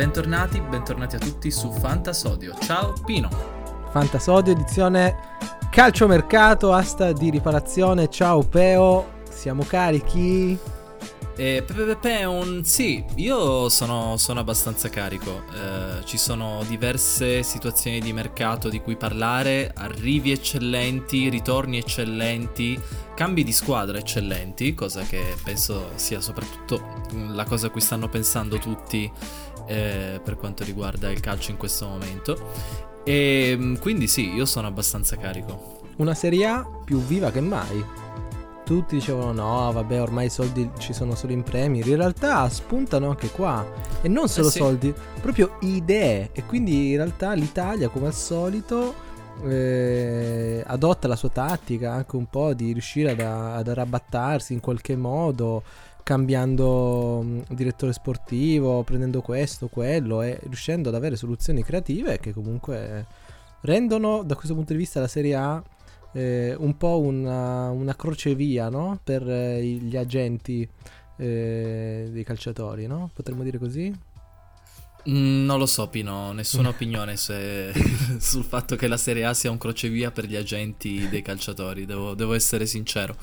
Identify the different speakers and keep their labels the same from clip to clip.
Speaker 1: bentornati, bentornati a tutti su Fantasodio. Ciao Pino.
Speaker 2: Fantasodio edizione calciomercato, asta di riparazione. Ciao Peo, siamo carichi?
Speaker 1: Eh, Pepe un sì, io sono, sono abbastanza carico. Eh, ci sono diverse situazioni di mercato di cui parlare, arrivi eccellenti, ritorni eccellenti, cambi di squadra eccellenti, cosa che penso sia soprattutto la cosa a cui stanno pensando tutti eh, per quanto riguarda il calcio in questo momento. E mm, quindi sì, io sono abbastanza carico.
Speaker 2: Una Serie A più viva che mai. Tutti dicevano no, vabbè, ormai i soldi ci sono solo in premi. In realtà spuntano anche qua. E non solo eh sì. soldi, proprio idee. E quindi in realtà l'Italia, come al solito, eh, adotta la sua tattica anche un po' di riuscire ad, ad arrabattarsi in qualche modo cambiando direttore sportivo, prendendo questo, quello e riuscendo ad avere soluzioni creative che comunque rendono da questo punto di vista la Serie A eh, un po' una, una crocevia no? per eh, gli agenti eh, dei calciatori, no? potremmo dire così?
Speaker 1: Mm, non lo so, Pino, nessuna opinione se, sul fatto che la Serie A sia un crocevia per gli agenti dei calciatori, devo, devo essere sincero.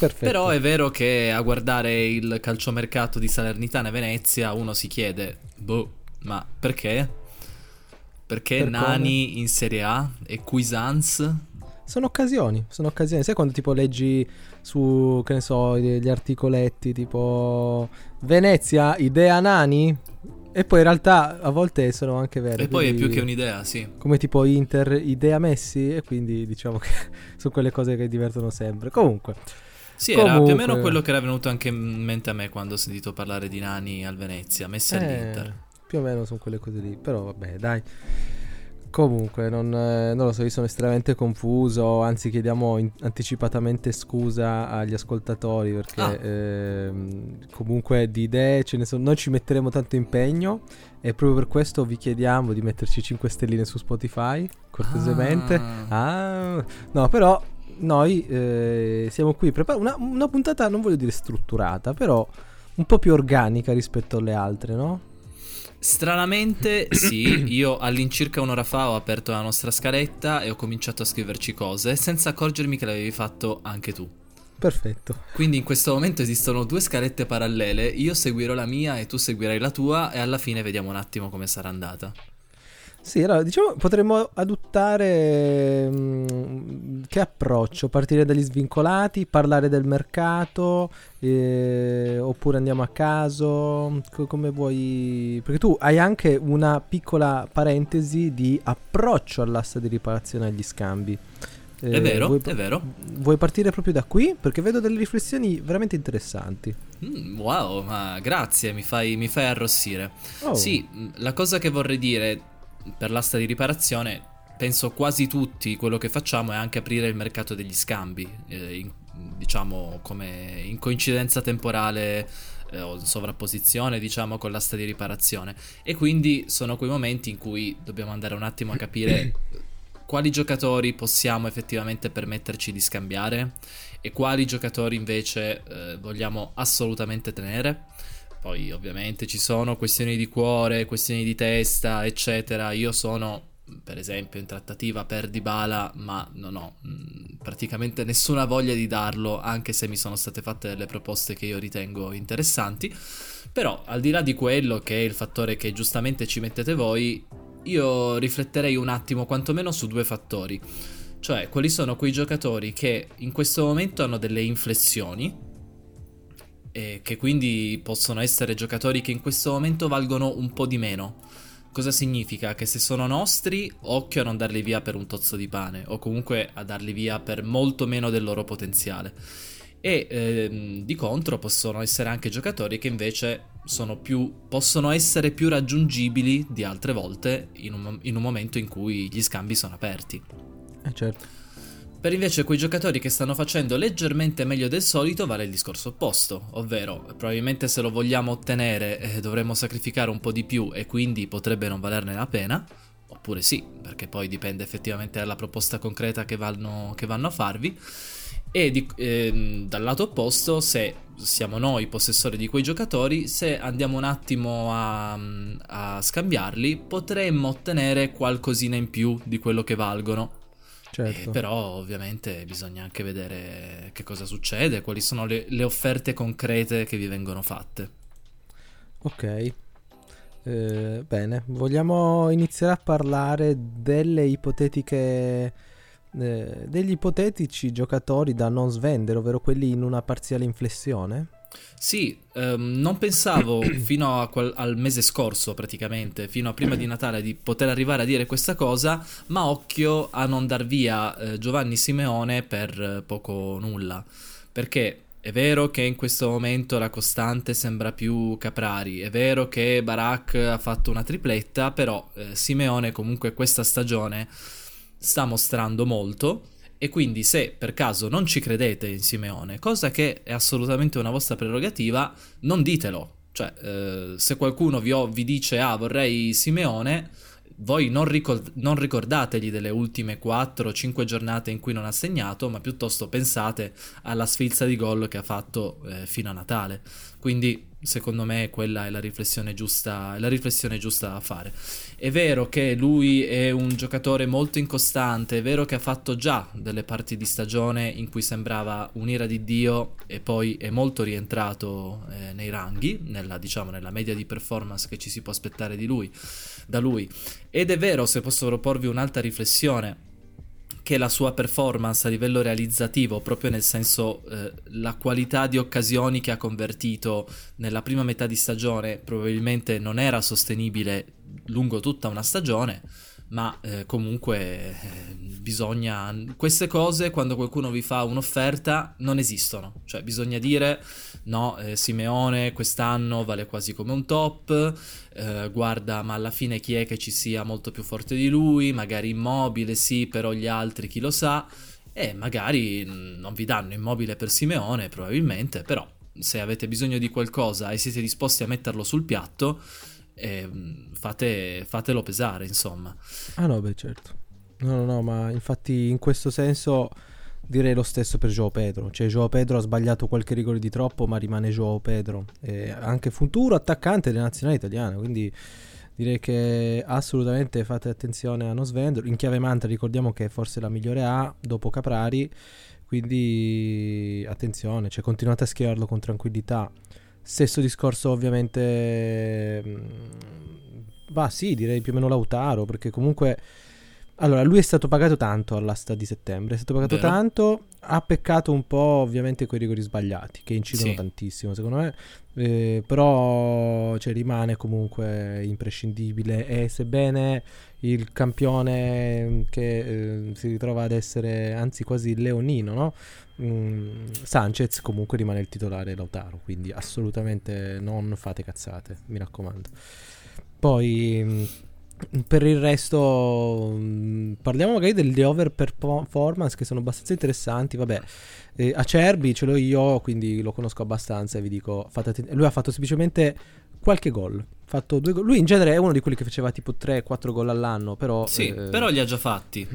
Speaker 1: Perfetto. Però è vero che a guardare il calciomercato di Salernitana e Venezia uno si chiede, boh, ma perché? Perché per Nani come? in Serie A e Cuisance?
Speaker 2: Sono occasioni, sono occasioni. Sai quando tipo leggi su, che ne so, gli articoletti tipo Venezia, idea Nani? E poi in realtà a volte sono anche vere.
Speaker 1: E poi è più che un'idea, sì.
Speaker 2: Come tipo Inter, idea Messi, e quindi diciamo che sono quelle cose che divertono sempre. Comunque.
Speaker 1: Sì, Comunque... era più o meno quello che era venuto anche in mente a me quando ho sentito parlare di Nani al Venezia, Messi eh, all'Inter.
Speaker 2: Più o meno sono quelle cose lì, però vabbè, dai. Comunque, non, eh, non, lo so, io sono estremamente confuso, anzi chiediamo in, anticipatamente scusa agli ascoltatori perché ah. eh, comunque di idee ce ne sono, noi ci metteremo tanto impegno e proprio per questo vi chiediamo di metterci 5 stelline su Spotify, cortesemente. Ah. ah no, però noi eh, siamo qui per una, una puntata, non voglio dire strutturata, però un po' più organica rispetto alle altre, no?
Speaker 1: Stranamente, sì, io all'incirca un'ora fa ho aperto la nostra scaletta e ho cominciato a scriverci cose senza accorgermi che l'avevi fatto anche tu.
Speaker 2: Perfetto.
Speaker 1: Quindi in questo momento esistono due scalette parallele, io seguirò la mia e tu seguirai la tua e alla fine vediamo un attimo come sarà andata.
Speaker 2: Sì, allora diciamo potremmo adottare mh, mm, che approccio? Partire dagli svincolati, parlare del mercato, eh, oppure andiamo a caso? Co- come vuoi? Perché tu hai anche una piccola parentesi di approccio all'asta di riparazione agli scambi.
Speaker 1: Eh, è vero, vuoi, è vero.
Speaker 2: Vuoi partire proprio da qui? Perché vedo delle riflessioni veramente interessanti.
Speaker 1: Mm, wow, ma grazie, mi fai, mi fai arrossire. Oh. Sì, la cosa che vorrei dire per l'asta di riparazione, penso quasi tutti quello che facciamo è anche aprire il mercato degli scambi, eh, in, diciamo come in coincidenza temporale eh, o in sovrapposizione diciamo con l'asta di riparazione. E quindi sono quei momenti in cui dobbiamo andare un attimo a capire quali giocatori possiamo effettivamente permetterci di scambiare e quali giocatori invece eh, vogliamo assolutamente tenere poi ovviamente ci sono questioni di cuore, questioni di testa, eccetera. Io sono per esempio in trattativa per Dybala, ma non ho mh, mm, praticamente nessuna voglia di darlo, anche se mi sono state fatte delle proposte che io ritengo interessanti. Però al di là di quello che è il fattore che giustamente ci mettete voi, io rifletterei un attimo quantomeno su due fattori. Cioè, quali sono quei giocatori che in questo momento hanno delle inflessioni e che quindi possono essere giocatori che in questo momento valgono un po' di meno. Cosa significa? Che se sono nostri, occhio a non darli via per un tozzo di pane, o comunque a darli via per molto meno del loro potenziale. E ehm, di contro possono essere anche giocatori che invece più, possono essere più raggiungibili di altre volte in un, in un momento in cui gli scambi sono aperti.
Speaker 2: Eh certo.
Speaker 1: Per invece quei giocatori che stanno facendo leggermente meglio del solito vale il discorso opposto, ovvero probabilmente se lo vogliamo ottenere eh, dovremmo sacrificare un po' di più e quindi potrebbe non valerne la pena, oppure sì, perché poi dipende effettivamente dalla proposta concreta che vanno, che vanno a farvi. E di, eh, dal lato opposto, se siamo noi possessori di quei giocatori, se andiamo un attimo a, a scambiarli, potremmo ottenere qualcosina in più di quello che valgono. Certo. Eh, però ovviamente bisogna anche vedere che cosa succede, quali sono le, le offerte concrete che vi vengono fatte.
Speaker 2: Ok, eh, bene, vogliamo iniziare a parlare delle ipotetiche eh, degli ipotetici giocatori da non svendere, ovvero quelli in una parziale inflessione?
Speaker 1: Sì, ehm, non pensavo fino quel, al mese scorso praticamente, fino a prima di Natale, di poter arrivare a dire questa cosa, ma occhio a non dar via eh, Giovanni Simeone per eh, poco nulla, perché è vero che in questo momento la costante sembra più Caprari, è vero che Barak ha fatto una tripletta, però eh, Simeone comunque questa stagione sta mostrando molto e quindi se per caso non ci credete in Simeone, cosa che è assolutamente una vostra prerogativa, non ditelo. Cioè, eh, se qualcuno vi, ho, vi dice ah vorrei Simeone, voi non, ricord- non, ricordategli delle ultime 4-5 giornate in cui non ha segnato, ma piuttosto pensate alla sfilza di gol che ha fatto eh, fino a Natale. Quindi secondo me quella è la riflessione giusta, la riflessione giusta da fare. È vero che lui è un giocatore molto incostante, è vero che ha fatto già delle parti di stagione in cui sembrava un'ira di Dio e poi è molto rientrato eh, nei ranghi, nella, diciamo, nella media di performance che ci si può aspettare lui, da lui. Ed è vero, se posso proporvi un'altra riflessione, che la sua performance a livello realizzativo, proprio nel senso eh, la qualità di occasioni che ha convertito nella prima metà di stagione probabilmente non era sostenibile lungo tutta una stagione ma eh, comunque eh, bisogna queste cose quando qualcuno vi fa un'offerta non esistono. Cioè bisogna dire no eh, Simeone quest'anno vale quasi come un top eh, guarda ma alla fine chi è che ci sia molto più forte di lui? Magari immobile sì però gli altri chi lo sa? E magari non vi danno immobile per Simeone probabilmente però se avete bisogno di qualcosa e siete disposti a metterlo sul piatto fate, fatelo pesare, insomma.
Speaker 2: Ah no, beh certo. No, no, no, ma infatti in questo senso direi lo stesso per Joao Pedro. Cioè Joao Pedro ha sbagliato qualche rigore di troppo, ma rimane Joao Pedro. E anche futuro attaccante della nazionale italiana, quindi direi che assolutamente fate attenzione a non svenderlo. In chiave mantra ricordiamo che è forse la migliore A dopo Caprari, quindi attenzione, cioè continuate a schierarlo con tranquillità. Stesso discorso ovviamente... Va mm, sì, direi più o meno Lautaro, perché comunque... Allora, lui è stato pagato tanto all'asta di settembre, è stato pagato Vero. tanto, ha peccato un po' ovviamente quei rigori sbagliati, che incidono sì. tantissimo secondo me, eh, però cioè, rimane comunque imprescindibile e sebbene il campione che eh, si ritrova ad essere anzi quasi leonino, no? mm, Sanchez comunque rimane il titolare Lautaro, quindi assolutamente non fate cazzate, mi raccomando. Poi mm, per il resto mm, parliamo magari delle over performance che sono abbastanza interessanti, vabbè. Eh, Acerbi ce l'ho io, quindi lo conosco abbastanza e vi dico, atten- lui ha fatto semplicemente qualche gol. Fatto due gol. Lui in genere è uno di quelli che faceva tipo 3-4 gol all'anno, però...
Speaker 1: Sì, eh, però li ha già fatti.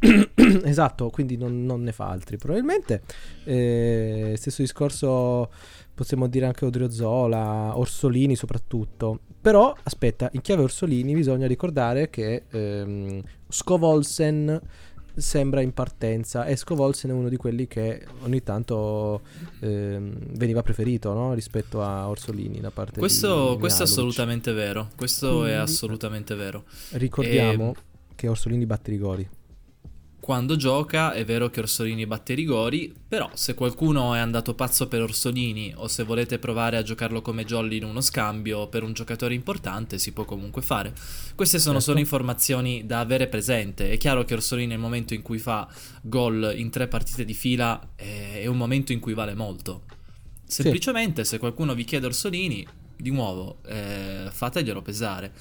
Speaker 2: esatto, quindi non, non, ne fa altri probabilmente. Eh, stesso discorso possiamo dire anche Odriozola, Orsolini soprattutto. Però aspetta, in chiave Orsolini bisogna ricordare che ehm, Scovolsen sembra in partenza e Scovolsen è uno di quelli che ogni tanto ehm, veniva preferito no? rispetto a Orsolini da parte
Speaker 1: questo,
Speaker 2: di
Speaker 1: questo è assolutamente vero questo Quindi, è assolutamente vero
Speaker 2: ricordiamo e... che Orsolini batte rigori
Speaker 1: quando gioca è vero che Orsolini batte i rigori, però se qualcuno è andato pazzo per Orsolini o se volete provare a giocarlo come jolly in uno scambio per un giocatore importante si può comunque fare. Queste sono certo. solo informazioni da avere presente. È chiaro che Orsolini nel momento in cui fa gol in tre partite di fila è un momento in cui vale molto. Semplicemente sì. se qualcuno vi chiede Orsolini, di nuovo, eh, fateglielo pesare.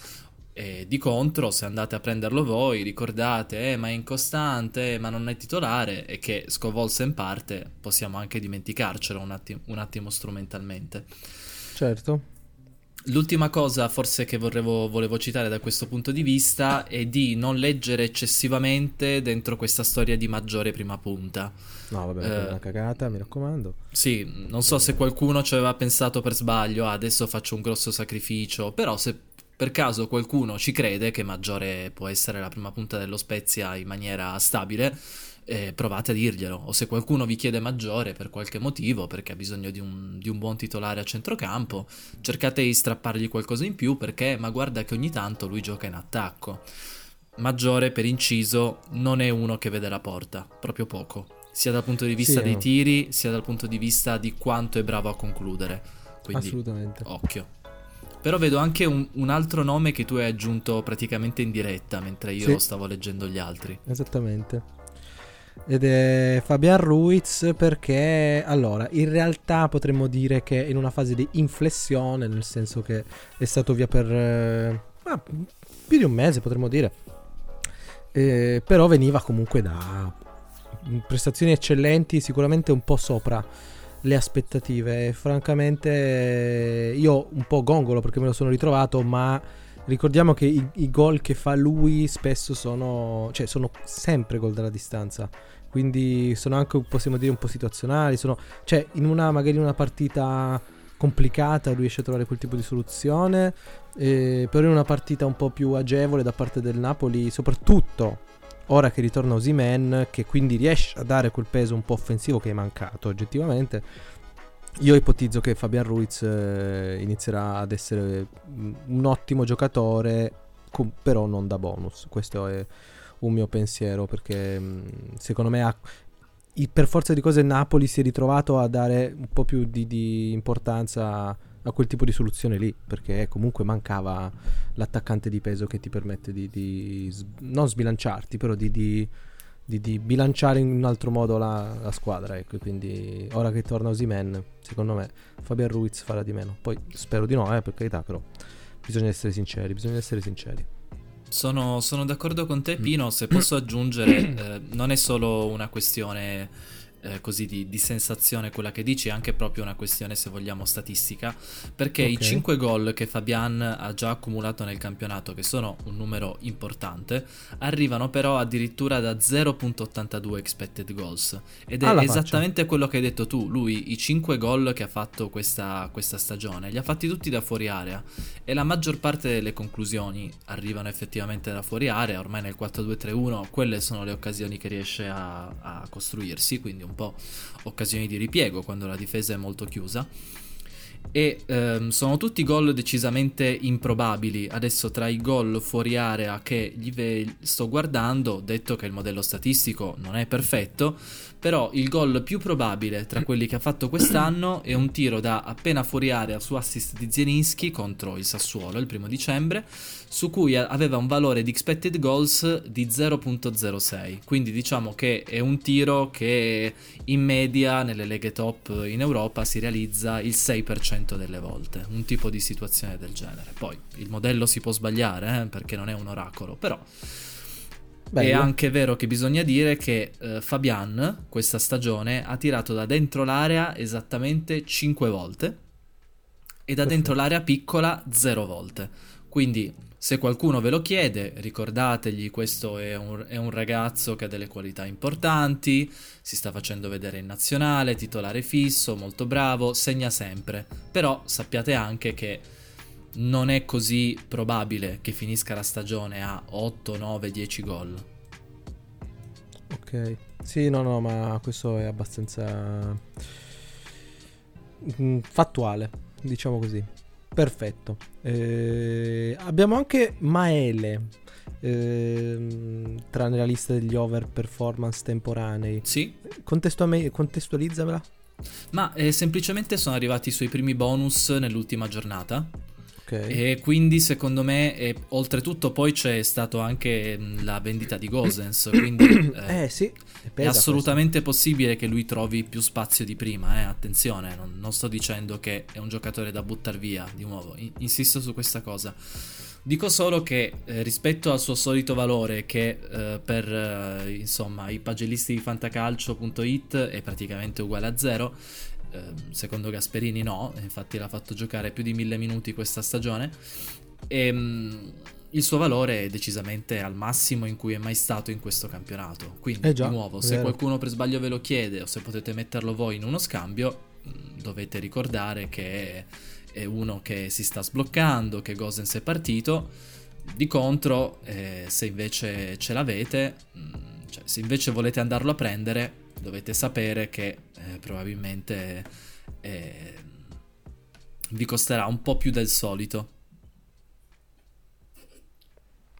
Speaker 1: E di contro, se andate a prenderlo voi, ricordate, eh, ma è incostante, eh, ma non è titolare, e che scovolse in parte, possiamo anche dimenticarcelo un attimo, un attimo strumentalmente.
Speaker 2: Certo.
Speaker 1: L'ultima cosa forse che vorrevo, volevo citare da questo punto di vista è di non leggere eccessivamente dentro questa storia di maggiore prima punta.
Speaker 2: No, vabbè, è una cagata, mi raccomando.
Speaker 1: Sì, non so se qualcuno ci aveva pensato per sbaglio, ah, adesso faccio un grosso sacrificio, però se per caso qualcuno ci crede che maggiore può essere la prima punta dello Spezia in maniera stabile, eh, provate a dirglielo. O se qualcuno vi chiede maggiore per qualche motivo, perché ha bisogno di un, di un, buon titolare a centrocampo, cercate di strappargli qualcosa in più perché, ma guarda che ogni tanto lui gioca in attacco. Maggiore, per inciso, non è uno che vede la porta, proprio poco, sia dal punto di vista sì, dei no. tiri, sia dal punto di vista di quanto è bravo a concludere. Quindi,
Speaker 2: Assolutamente.
Speaker 1: Occhio. Però vedo anche un, un, altro nome che tu hai aggiunto praticamente in diretta mentre io sì. stavo leggendo gli altri.
Speaker 2: Esattamente. Ed è Fabian Ruiz perché, allora, in realtà potremmo dire che è in una fase di inflessione, nel senso che è stato via per eh, più di un mese, potremmo dire. Eh, però veniva comunque da prestazioni eccellenti, sicuramente un po' sopra le aspettative. Francamente, io un po' gongolo perché me lo sono ritrovato, ma ricordiamo che i, i gol che fa lui spesso sono, cioè, sono sempre gol dalla distanza. Quindi sono anche, possiamo dire, un po' situazionali. Sono, cioè, in una, magari in una partita complicata riesce a trovare quel tipo di soluzione. Eh, però in una partita un po' più agevole da parte del Napoli, soprattutto ora che ritorna Osimen, che quindi riesce a dare quel peso un po' offensivo che è mancato oggettivamente. Io ipotizzo che Fabian Ruiz eh, inizierà ad essere un ottimo giocatore, però non da bonus. Questo è un mio pensiero perché secondo me ha, per forza di cose Napoli si è ritrovato a dare un po' più di, di importanza a quel tipo di soluzione lì, perché comunque mancava l'attaccante di peso che ti permette di, di non sbilanciarti, però di, di, di, bilanciare in un altro modo la, la squadra. Ecco, quindi ora che torna Osimen, secondo me Fabian Ruiz farà di meno. Poi spero di no, eh, per carità, però bisogna essere sinceri, bisogna essere sinceri.
Speaker 1: Sono, sono d'accordo con te, Pino. Se posso aggiungere, eh, non è solo una questione eh, così di, di, sensazione quella che dici, è anche proprio una questione, se vogliamo, statistica, perché okay. i 5 gol che Fabian ha già accumulato nel campionato, che sono un numero importante, arrivano però addirittura da 0.82 expected goals. Ed è esattamente faccia. quello che hai detto tu, lui i 5 gol che ha fatto questa, questa stagione, li ha fatti tutti da fuori area e la maggior parte delle conclusioni arrivano effettivamente da fuori area, ormai nel 4-2-3-1 quelle sono le occasioni che riesce a, a costruirsi, quindi un po' occasioni di ripiego quando la difesa è molto chiusa. E ehm, sono tutti gol decisamente improbabili. Adesso tra i gol fuori area che gli ve- sto guardando, detto che il modello statistico non è perfetto, però il gol più probabile tra quelli che ha fatto quest'anno è un tiro da appena fuori area su assist di Zielinski contro il Sassuolo il primo dicembre, su cui aveva un valore di expected goals di 0.06. Quindi diciamo che è un tiro che in media nelle leghe top in Europa si realizza il 6% delle volte, un tipo di situazione del genere. Poi il modello si può sbagliare eh, perché non è un oracolo, però Bello. È anche vero che bisogna dire che eh, Fabian questa stagione ha tirato da dentro l'area esattamente 5 volte e da dentro l'area piccola 0 volte. Quindi se qualcuno ve lo chiede, ricordategli questo è un, è un, ragazzo che ha delle qualità importanti, si sta facendo vedere in nazionale, titolare fisso, molto bravo, segna sempre. Però sappiate anche che non è così probabile che finisca la stagione a 8, 9, 10 gol.
Speaker 2: Ok, sì, no, no, ma questo è abbastanza mm, fattuale, diciamo così. Perfetto. Eh, abbiamo anche Maele. Eh, tra nella lista degli over performance temporanei.
Speaker 1: Sì.
Speaker 2: contestualizzamela.
Speaker 1: Ma eh, semplicemente sono arrivati i suoi primi bonus nell'ultima giornata. Okay. E quindi secondo me, e, oltretutto poi c'è stata anche la vendita di Gosens, quindi
Speaker 2: eh, eh, sì,
Speaker 1: è, assolutamente questo. possibile che lui trovi più spazio di prima, eh? attenzione, non, non, sto dicendo che è un giocatore da buttare via, di nuovo, insisto su questa cosa. Dico solo che eh, rispetto al suo solito valore che eh, per eh, insomma i pagelisti di fantacalcio.it è praticamente uguale a zero, secondo Gasperini no, infatti l'ha fatto giocare più di mille minuti questa stagione. E, ehm, il suo valore è decisamente al massimo in cui è mai stato in questo campionato. Quindi, eh già, di nuovo, se qualcuno per sbaglio ve lo chiede o se potete metterlo voi in uno scambio, mm, dovete ricordare che è uno che si sta sbloccando, che Gosens è partito. Di contro, eh, se invece ce l'avete, mm, cioè se invece volete andarlo a prendere, dovete sapere che eh, probabilmente eh, vi costerà un po' più del solito.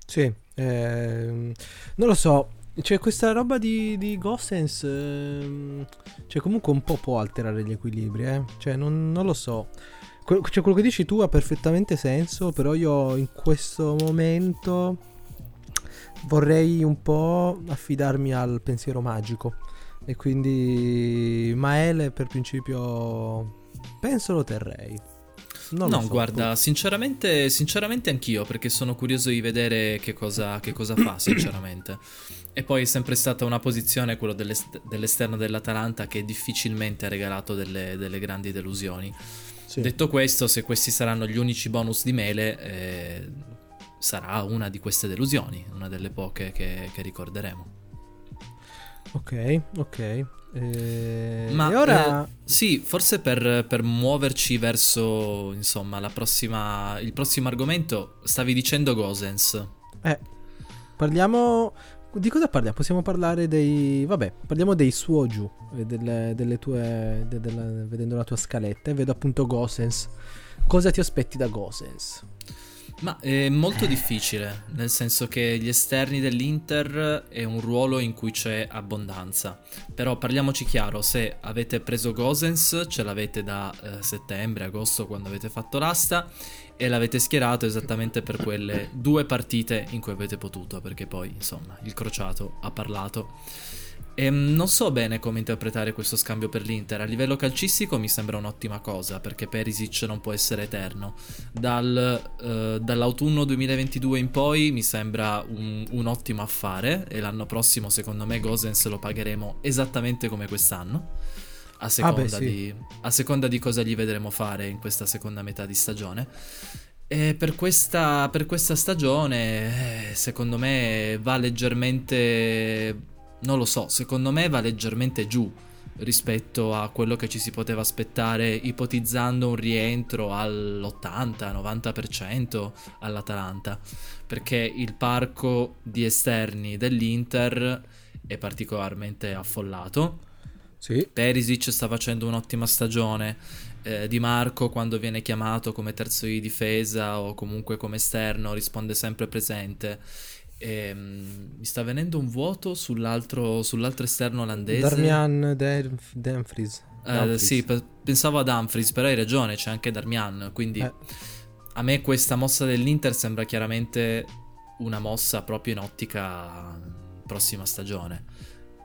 Speaker 2: Sì, ehm, non lo so, cioè questa roba di, di Gossens, ehm, cioè comunque un po' può alterare gli equilibri, eh? Cioè non, non lo so. Que- cioè quello che dici tu ha perfettamente senso, però io in questo momento vorrei un po' affidarmi al pensiero magico. E quindi Maele per principio penso lo terrei.
Speaker 1: Non no, so, guarda, sinceramente, sinceramente anch'io, perché sono curioso di vedere che cosa, che cosa fa, sinceramente. E poi è sempre stata una posizione, quello dell'est- dell'esterno dell'Atalanta, che difficilmente ha regalato delle, delle grandi delusioni. Sì. Detto questo, se questi saranno gli unici bonus di Mele, eh, sarà una di queste delusioni, una delle poche che, che ricorderemo.
Speaker 2: Ok, ok. Eh,
Speaker 1: Ma ora... Eh, sì, forse per, per, muoverci verso insomma la prossima, il prossimo argomento, stavi dicendo Gosens.
Speaker 2: Eh, parliamo... Di cosa parliamo? Possiamo parlare dei... Vabbè, parliamo dei Suoju, delle, delle tue... De, della, vedendo la tua scaletta e vedo appunto Gosens. Cosa ti aspetti da Gosens?
Speaker 1: Ma è molto difficile, nel senso che gli esterni dell'Inter è un ruolo in cui c'è abbondanza. Però parliamoci chiaro, se avete preso Gosens, ce l'avete da eh, settembre, agosto, quando avete fatto l'asta, e l'avete schierato esattamente per quelle due partite in cui avete potuto, perché poi, insomma, il crociato ha parlato. E ehm, non so bene come interpretare questo scambio per l'Inter. A livello calcistico mi sembra un'ottima cosa perché Perisic non può essere eterno. Dal, uh, dall'autunno 2022 in poi mi sembra un, un, ottimo affare e l'anno prossimo secondo me Gosens lo pagheremo esattamente come quest'anno. A seconda, ah beh, sì. di, a seconda di cosa gli vedremo fare in questa seconda metà di stagione. E per questa, per questa stagione, eh, secondo me, va leggermente non lo so, secondo me va leggermente giù rispetto a quello che ci si poteva aspettare ipotizzando un rientro all'80-90% all'Atalanta, perché il parco di esterni dell'Inter è particolarmente affollato.
Speaker 2: Sì.
Speaker 1: Perisic sta facendo un'ottima stagione. Eh, di Marco quando viene chiamato come terzo di difesa o comunque come esterno risponde sempre presente e, um, mi sta venendo un vuoto sull'altro, sull'altro esterno olandese.
Speaker 2: Darmian Dumfries.
Speaker 1: Dumfries. Uh, sì, pe- pensavo ad Dumfries, però hai ragione, c'è anche Darmian. Quindi eh. a me questa mossa dell'Inter sembra chiaramente una mossa proprio in ottica prossima stagione.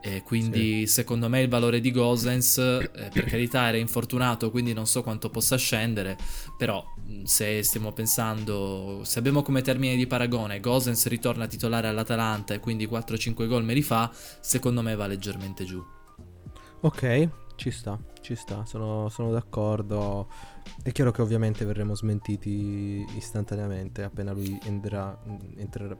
Speaker 1: E quindi sì. secondo me il valore di Gosens, eh, per carità era infortunato, quindi non so quanto possa scendere, però se stiamo pensando, se abbiamo come termine di paragone Gosens ritorna titolare all'Atalanta e quindi 4-5 gol me li fa, secondo me va leggermente giù.
Speaker 2: Ok, ci sta, ci sta, sono, sono d'accordo. È chiaro che ovviamente verremo smentiti istantaneamente appena lui entrerà, entrerà,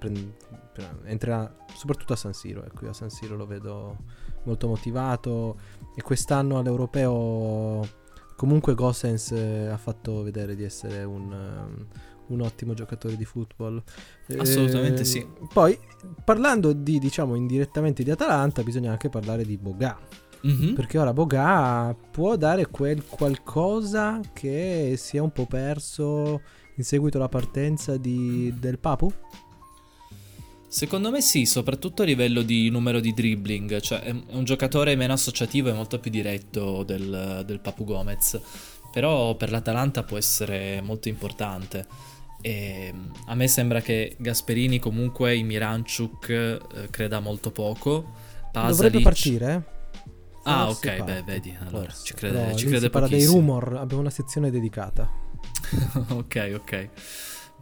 Speaker 2: entrerà soprattutto a San Siro. Ecco, a San Siro lo vedo molto motivato e quest'anno all'Europeo comunque Gossens eh, ha fatto vedere di essere un, um, un ottimo giocatore di football.
Speaker 1: Assolutamente eh, sì.
Speaker 2: Poi parlando di, diciamo, indirettamente di Atalanta, bisogna anche parlare di Boga Mm-hmm. Perché ora Boga può dare quel qualcosa che si è un po' perso in seguito alla partenza di, del Papu?
Speaker 1: Secondo me sì, soprattutto a livello di numero di dribbling, cioè è un giocatore meno associativo e molto più diretto del, del Papu Gomez, però per l'Atalanta può essere molto importante. E a me sembra che Gasperini comunque in Miranchuk eh, creda molto poco.
Speaker 2: Pasalic... Dovrebbe partire, eh?
Speaker 1: Ah, ok, parte. beh, vedi, allora forse. ci crede, Però ci crede
Speaker 2: parla dei rumor, abbiamo una sezione dedicata.
Speaker 1: ok, ok.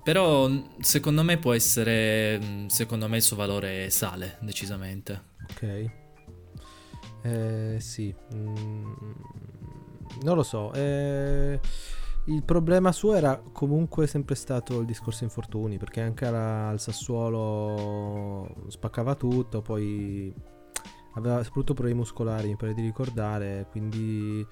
Speaker 1: Però secondo me può essere, secondo me il suo valore sale, decisamente.
Speaker 2: Ok. Eh, sì. Mm, non lo so. Eh, il problema suo era comunque sempre stato il discorso infortuni, perché anche alla, al Sassuolo spaccava tutto, poi aveva soprattutto problemi muscolari, mi pare di ricordare, quindi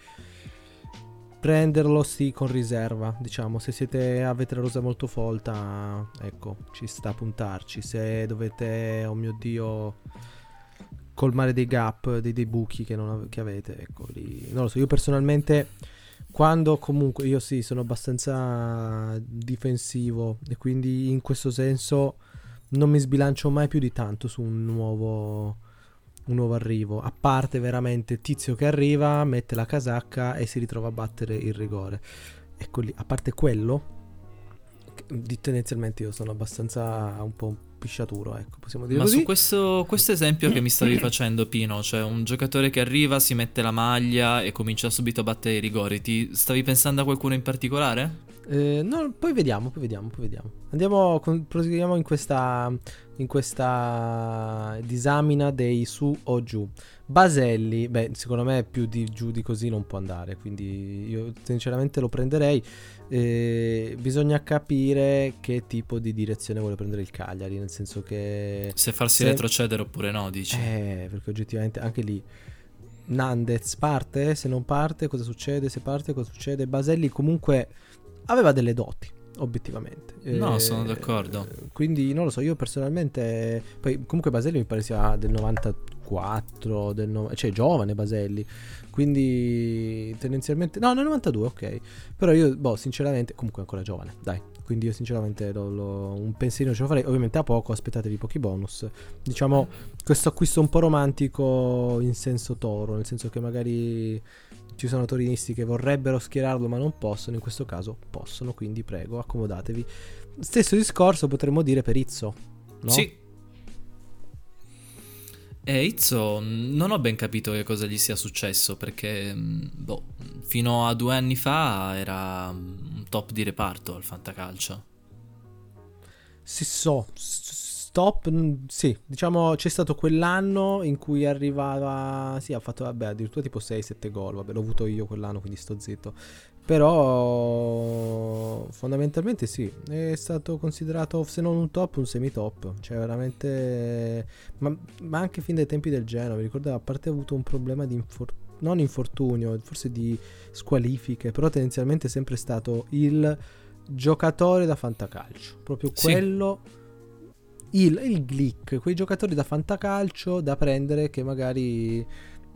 Speaker 2: prenderlo sì con riserva, diciamo, se siete avete la rosa molto folta, ecco, ci sta a puntarci, se dovete, oh mio Dio, colmare dei gap, dei, dei buchi che, non, che avete, ecco, lì, non lo so, io personalmente quando comunque io sì sono abbastanza difensivo e quindi in questo senso non mi sbilancio mai più di tanto su un nuovo un nuovo arrivo a parte veramente tizio che arriva mette la casacca e si ritrova a battere il rigore ecco lì a parte quello tendenzialmente io sono abbastanza un po' pisciaturo, ecco, possiamo dire
Speaker 1: Ma
Speaker 2: così.
Speaker 1: su questo, questo esempio che mi stavi facendo, Pino, cioè un giocatore che arriva, si mette la maglia e comincia subito a battere i rigori, ti stavi pensando a qualcuno in particolare?
Speaker 2: Eh, no, poi vediamo, poi vediamo, poi vediamo. Andiamo, con, proseguiamo in questa, in questa disamina dei su o giù. Baselli, beh, secondo me più di giù di così non può andare, quindi io sinceramente lo prenderei. Eh, bisogna capire che tipo di direzione vuole prendere il Cagliari, nel senso che...
Speaker 1: Se farsi se... retrocedere oppure no, dici.
Speaker 2: Eh, perché oggettivamente anche lì... Nandez parte, se non parte cosa succede, se parte cosa succede. Baselli comunque aveva delle doti, obiettivamente.
Speaker 1: No, eh, sono d'accordo.
Speaker 2: Quindi non lo so, io personalmente... Poi comunque Baselli mi pare sia del 94, del no... cioè giovane Baselli. Quindi tendenzialmente... No, nel 92, ok. Però io, boh, sinceramente, comunque ancora giovane, dai. Quindi io sinceramente lo, lo, un pensierino ce lo farei. Ovviamente a poco, aspettatevi pochi bonus. Diciamo, questo acquisto un po' romantico in senso toro, nel senso che magari ci sono torinisti che vorrebbero schierarlo ma non possono, in questo caso possono, quindi prego, accomodatevi. Stesso discorso potremmo dire per Izzo, no?
Speaker 1: Sì, e Izzo non ho ben capito che cosa gli sia successo perché mm, boh, fino a due anni fa era un top di reparto al fantacalcio.
Speaker 2: Sì, so, stop, sì, diciamo c'è stato quell'anno in cui arrivava, sì, ha fatto, vabbè, addirittura tipo 6-7 gol, vabbè, l'ho avuto io quell'anno, quindi sto zitto. Però fondamentalmente sì, è stato considerato se non un top, un semi-top. Cioè veramente... Ma, ma anche fin dai tempi del Genoa, mi ricordo, a parte ha avuto un problema di infortunio non infortunio, forse di squalifiche, però tendenzialmente è sempre stato il giocatore da fantacalcio, proprio quello sì. Il, il glick, quei giocatori da fantacalcio da prendere che magari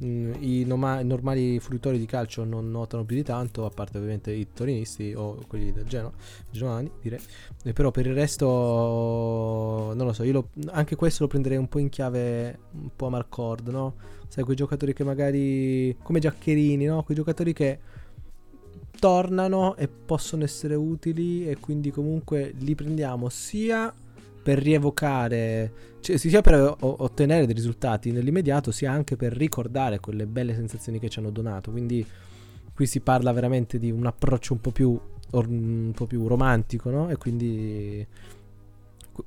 Speaker 2: Mm, i, noma- normali fruitori di calcio non notano più di tanto, a parte ovviamente i torinisti o quelli del Genoa, Genoani direi. E però per il resto non lo so, io lo, anche questo lo prenderei un po' in chiave un po' a Marcord, no? Sai, quei giocatori che magari come Giaccherini, no? Quei giocatori che tornano e possono essere utili e quindi comunque li prendiamo sia per rievocare, cioè, sia per ottenere dei risultati nell'immediato, sia anche per ricordare quelle belle sensazioni che ci hanno donato. Quindi qui si parla veramente di un approccio un po' più, un po più romantico, no? E quindi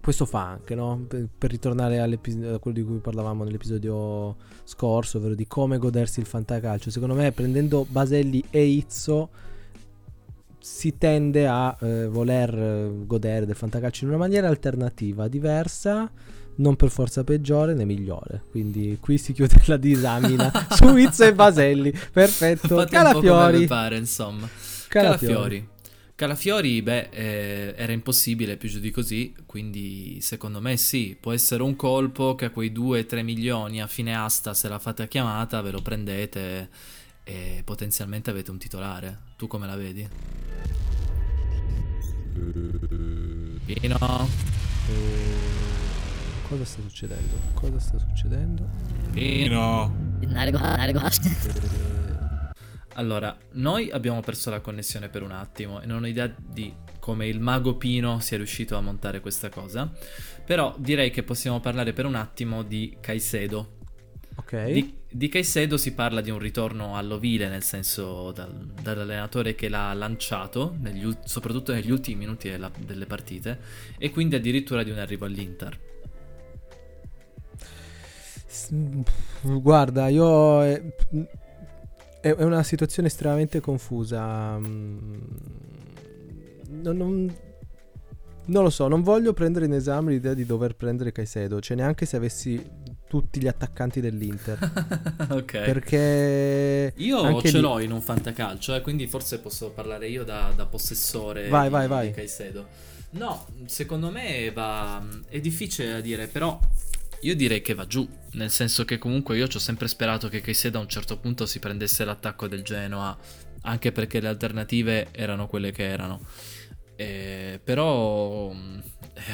Speaker 2: questo fa anche, no? Per, per ritornare a quello di cui parlavamo nell'episodio scorso, ovvero di come godersi il fantacalcio. Secondo me, prendendo Baselli e Izzo si tende a eh, voler eh, godere del fantacalcio in una maniera alternativa, diversa, non per forza peggiore né migliore. Quindi qui si chiude la disamina su Izzo e Baselli. Perfetto.
Speaker 1: Fate Calafiori. Pare, insomma. Calafiori. Calafiori. Calafiori, beh, eh, era impossibile più giù di così, quindi secondo me sì, può essere un colpo che a quei 2-3 milioni a fine asta, se la fate a chiamata, ve lo prendete e potenzialmente avete un titolare. Tu come la vedi? Pino.
Speaker 2: Uh, cosa sta succedendo? Cosa sta succedendo?
Speaker 1: Pino. Allora, noi abbiamo perso la connessione per un attimo e non ho idea di come il mago Pino sia riuscito a montare questa cosa. Però direi che possiamo parlare per un attimo di Caicedo.
Speaker 2: Ok.
Speaker 1: Di, di Caicedo si parla di un ritorno all'ovile, nel senso dal, dall'allenatore che l'ha lanciato, negli, soprattutto negli ultimi minuti della, delle partite, e quindi addirittura di un arrivo all'Inter.
Speaker 2: Guarda, io... È, è, è una situazione estremamente confusa. Non, non, non, lo so, non voglio prendere in esame l'idea di dover prendere Caicedo, cioè neanche se avessi tutti gli attaccanti dell'Inter.
Speaker 1: ok.
Speaker 2: Perché
Speaker 1: io ce lì... l'ho in un fantacalcio, eh, quindi forse posso parlare io da, da possessore
Speaker 2: vai,
Speaker 1: di,
Speaker 2: vai, vai.
Speaker 1: di Caicedo. No, secondo me va... è difficile da dire, però io direi che va giù, nel senso che comunque io ci ho sempre sperato che Caicedo a un certo punto si prendesse l'attacco del Genoa, anche perché le alternative erano quelle che erano. Eh, però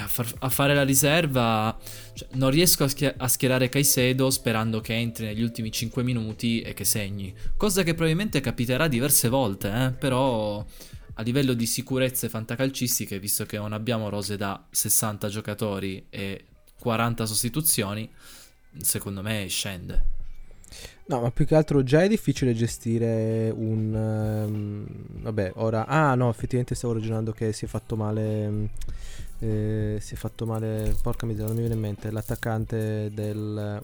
Speaker 1: a, far, a, fare la riserva cioè, non riesco a, schia- a, schierare Caicedo sperando che entri negli ultimi 5 minuti e che segni, cosa che probabilmente capiterà diverse volte, eh? però a livello di sicurezze fantacalcistiche, visto che non abbiamo rose da 60 giocatori e 40 sostituzioni, secondo me scende.
Speaker 2: No, ma più che altro già è difficile gestire un... Um, vabbè, ora... Ah no, effettivamente stavo ragionando che si è fatto male... Eh, si è fatto male... Porca miseria, non mi viene in mente. L'attaccante del,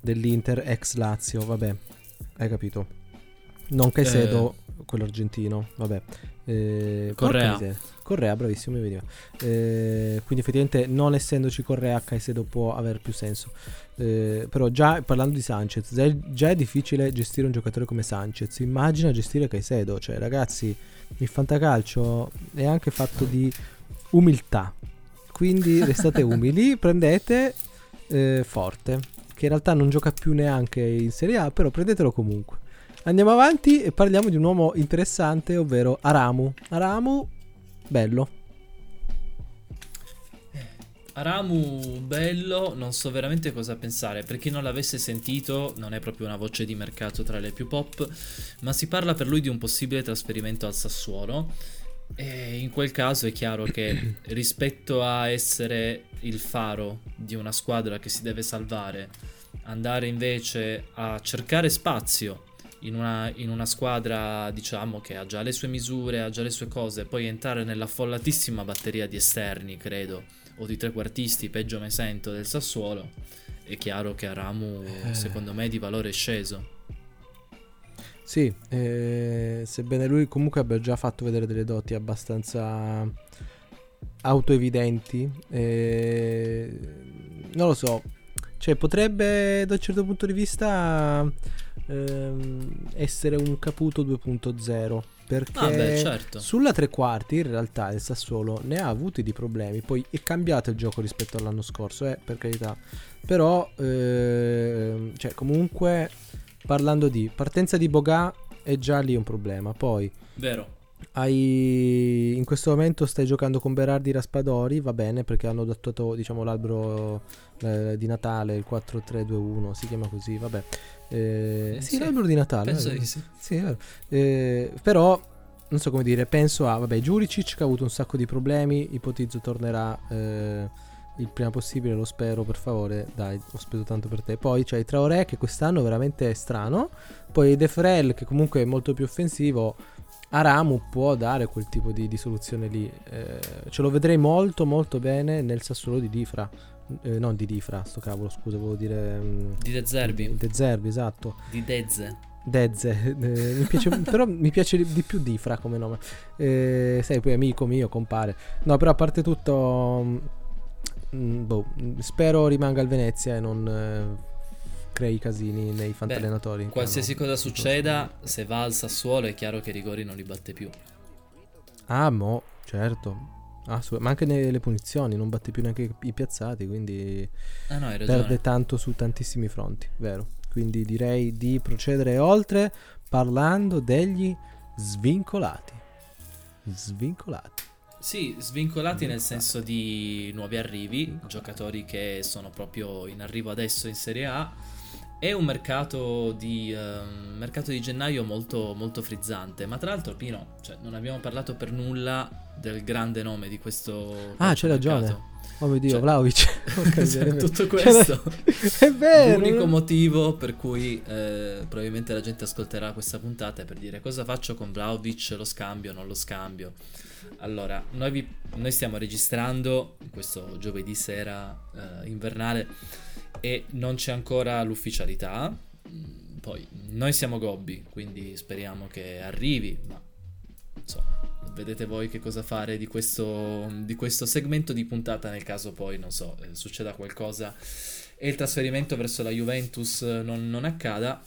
Speaker 2: dell'Inter ex Lazio, vabbè, hai capito. Non Caicedo, eh, quello argentino, vabbè.
Speaker 1: Eh, Correa.
Speaker 2: Correa, bravissimo, mi veniva. Eh, quindi effettivamente non essendoci Correa, Caicedo può avere più senso. Eh, però già parlando di Sanchez, già è, già è, difficile gestire un giocatore come Sanchez. Immagina gestire Caicedo. Cioè, ragazzi, il fantacalcio è anche fatto di umiltà. Quindi restate umili, prendete eh, Forte, che in realtà non gioca più neanche in Serie A, però prendetelo comunque. Andiamo avanti e parliamo di un uomo interessante, ovvero Aramu. Aramu bello.
Speaker 1: Aramu bello, non so veramente cosa pensare. Per chi non l'avesse sentito, non è proprio una voce di mercato tra le più pop, ma si parla per lui di un possibile trasferimento al Sassuolo. E in quel caso è chiaro che rispetto a essere il faro di una squadra che si deve salvare, andare invece a cercare spazio in una, in una, squadra, diciamo, che ha già le sue misure, ha già le sue cose, poi entrare nell'affollatissima batteria di esterni, credo, o di trequartisti, peggio me sento, del Sassuolo, è chiaro che Aramu, eh. secondo me, di valore è sceso.
Speaker 2: Sì, eh, sebbene lui comunque abbia già fatto vedere delle doti abbastanza autoevidenti, eh, non lo so, cioè potrebbe da un certo punto di vista ehm, essere un Caputo 2.0 perché ah beh, certo. sulla tre quarti in realtà il Sassuolo ne ha avuti di problemi. Poi è cambiato il gioco rispetto all'anno scorso eh, per carità. Però ehm, cioè comunque parlando di partenza di Boga è già lì un problema. Poi
Speaker 1: vero.
Speaker 2: hai, in questo momento stai giocando con Berardi Raspadori, va bene perché hanno adattato diciamo, l'albero eh, di Natale, il 4321, si chiama così, vabbè. Eh, sì, sì, l'albero di Natale.
Speaker 1: Penso di sì.
Speaker 2: sì eh, però, non so come dire, penso a, vabbè, Juricic che ha avuto un sacco di problemi, ipotizzo tornerà eh, il prima possibile, lo spero, per favore, dai, ho speso tanto per te. Poi c'hai Traoré che quest'anno veramente è strano, poi De Frel che comunque è molto più offensivo Aramu può dare quel tipo di, di soluzione lì. Eh, ce lo vedrei molto molto bene nel Sassuolo di Difra. Eh, non di Difra, sto cavolo, scusa, volevo dire...
Speaker 1: Um, di De Zerbi.
Speaker 2: De Zerbi, esatto.
Speaker 1: Di Dezze.
Speaker 2: Dezze, eh, mi piace, però mi piace di più Difra come nome. Eh, sei poi amico mio, compare. No, però a parte tutto... Mh, boh, spero rimanga al Venezia e non eh, crei casini nei fantallenatori.
Speaker 1: Beh, qualsiasi cosa succeda, se va al Sassuolo è chiaro che Rigori non li batte più.
Speaker 2: Ah, mo, certo. Assolut- ma anche nelle punizioni non batte più neanche i piazzati, quindi
Speaker 1: ah, no,
Speaker 2: perde tanto su tantissimi fronti, vero? Quindi direi di procedere oltre parlando degli svincolati. Svincolati.
Speaker 1: Sì, svincolati nel senso di nuovi arrivi, giocatori che sono proprio in arrivo adesso in Serie A è un mercato di, uh, mercato di gennaio molto, molto, frizzante, ma tra l'altro Pino, cioè, non abbiamo parlato per nulla del grande nome di questo
Speaker 2: Ah, c'è ragione. Oh mio Dio, cioè, Vlaovic.
Speaker 1: cioè, tutto questo è vero. L'unico motivo per cui eh, probabilmente la gente ascolterà questa puntata è per dire cosa faccio con Vlaovic, lo scambio, non lo scambio. Allora, noi, vi, noi stiamo registrando questo giovedì sera eh, invernale e non c'è ancora l'ufficialità. poi noi siamo Gobbi, quindi speriamo che arrivi, ma insomma, vedete voi che cosa fare di questo, di questo segmento di puntata nel caso poi, non so, eh, succeda qualcosa e il trasferimento verso la Juventus non, non accada.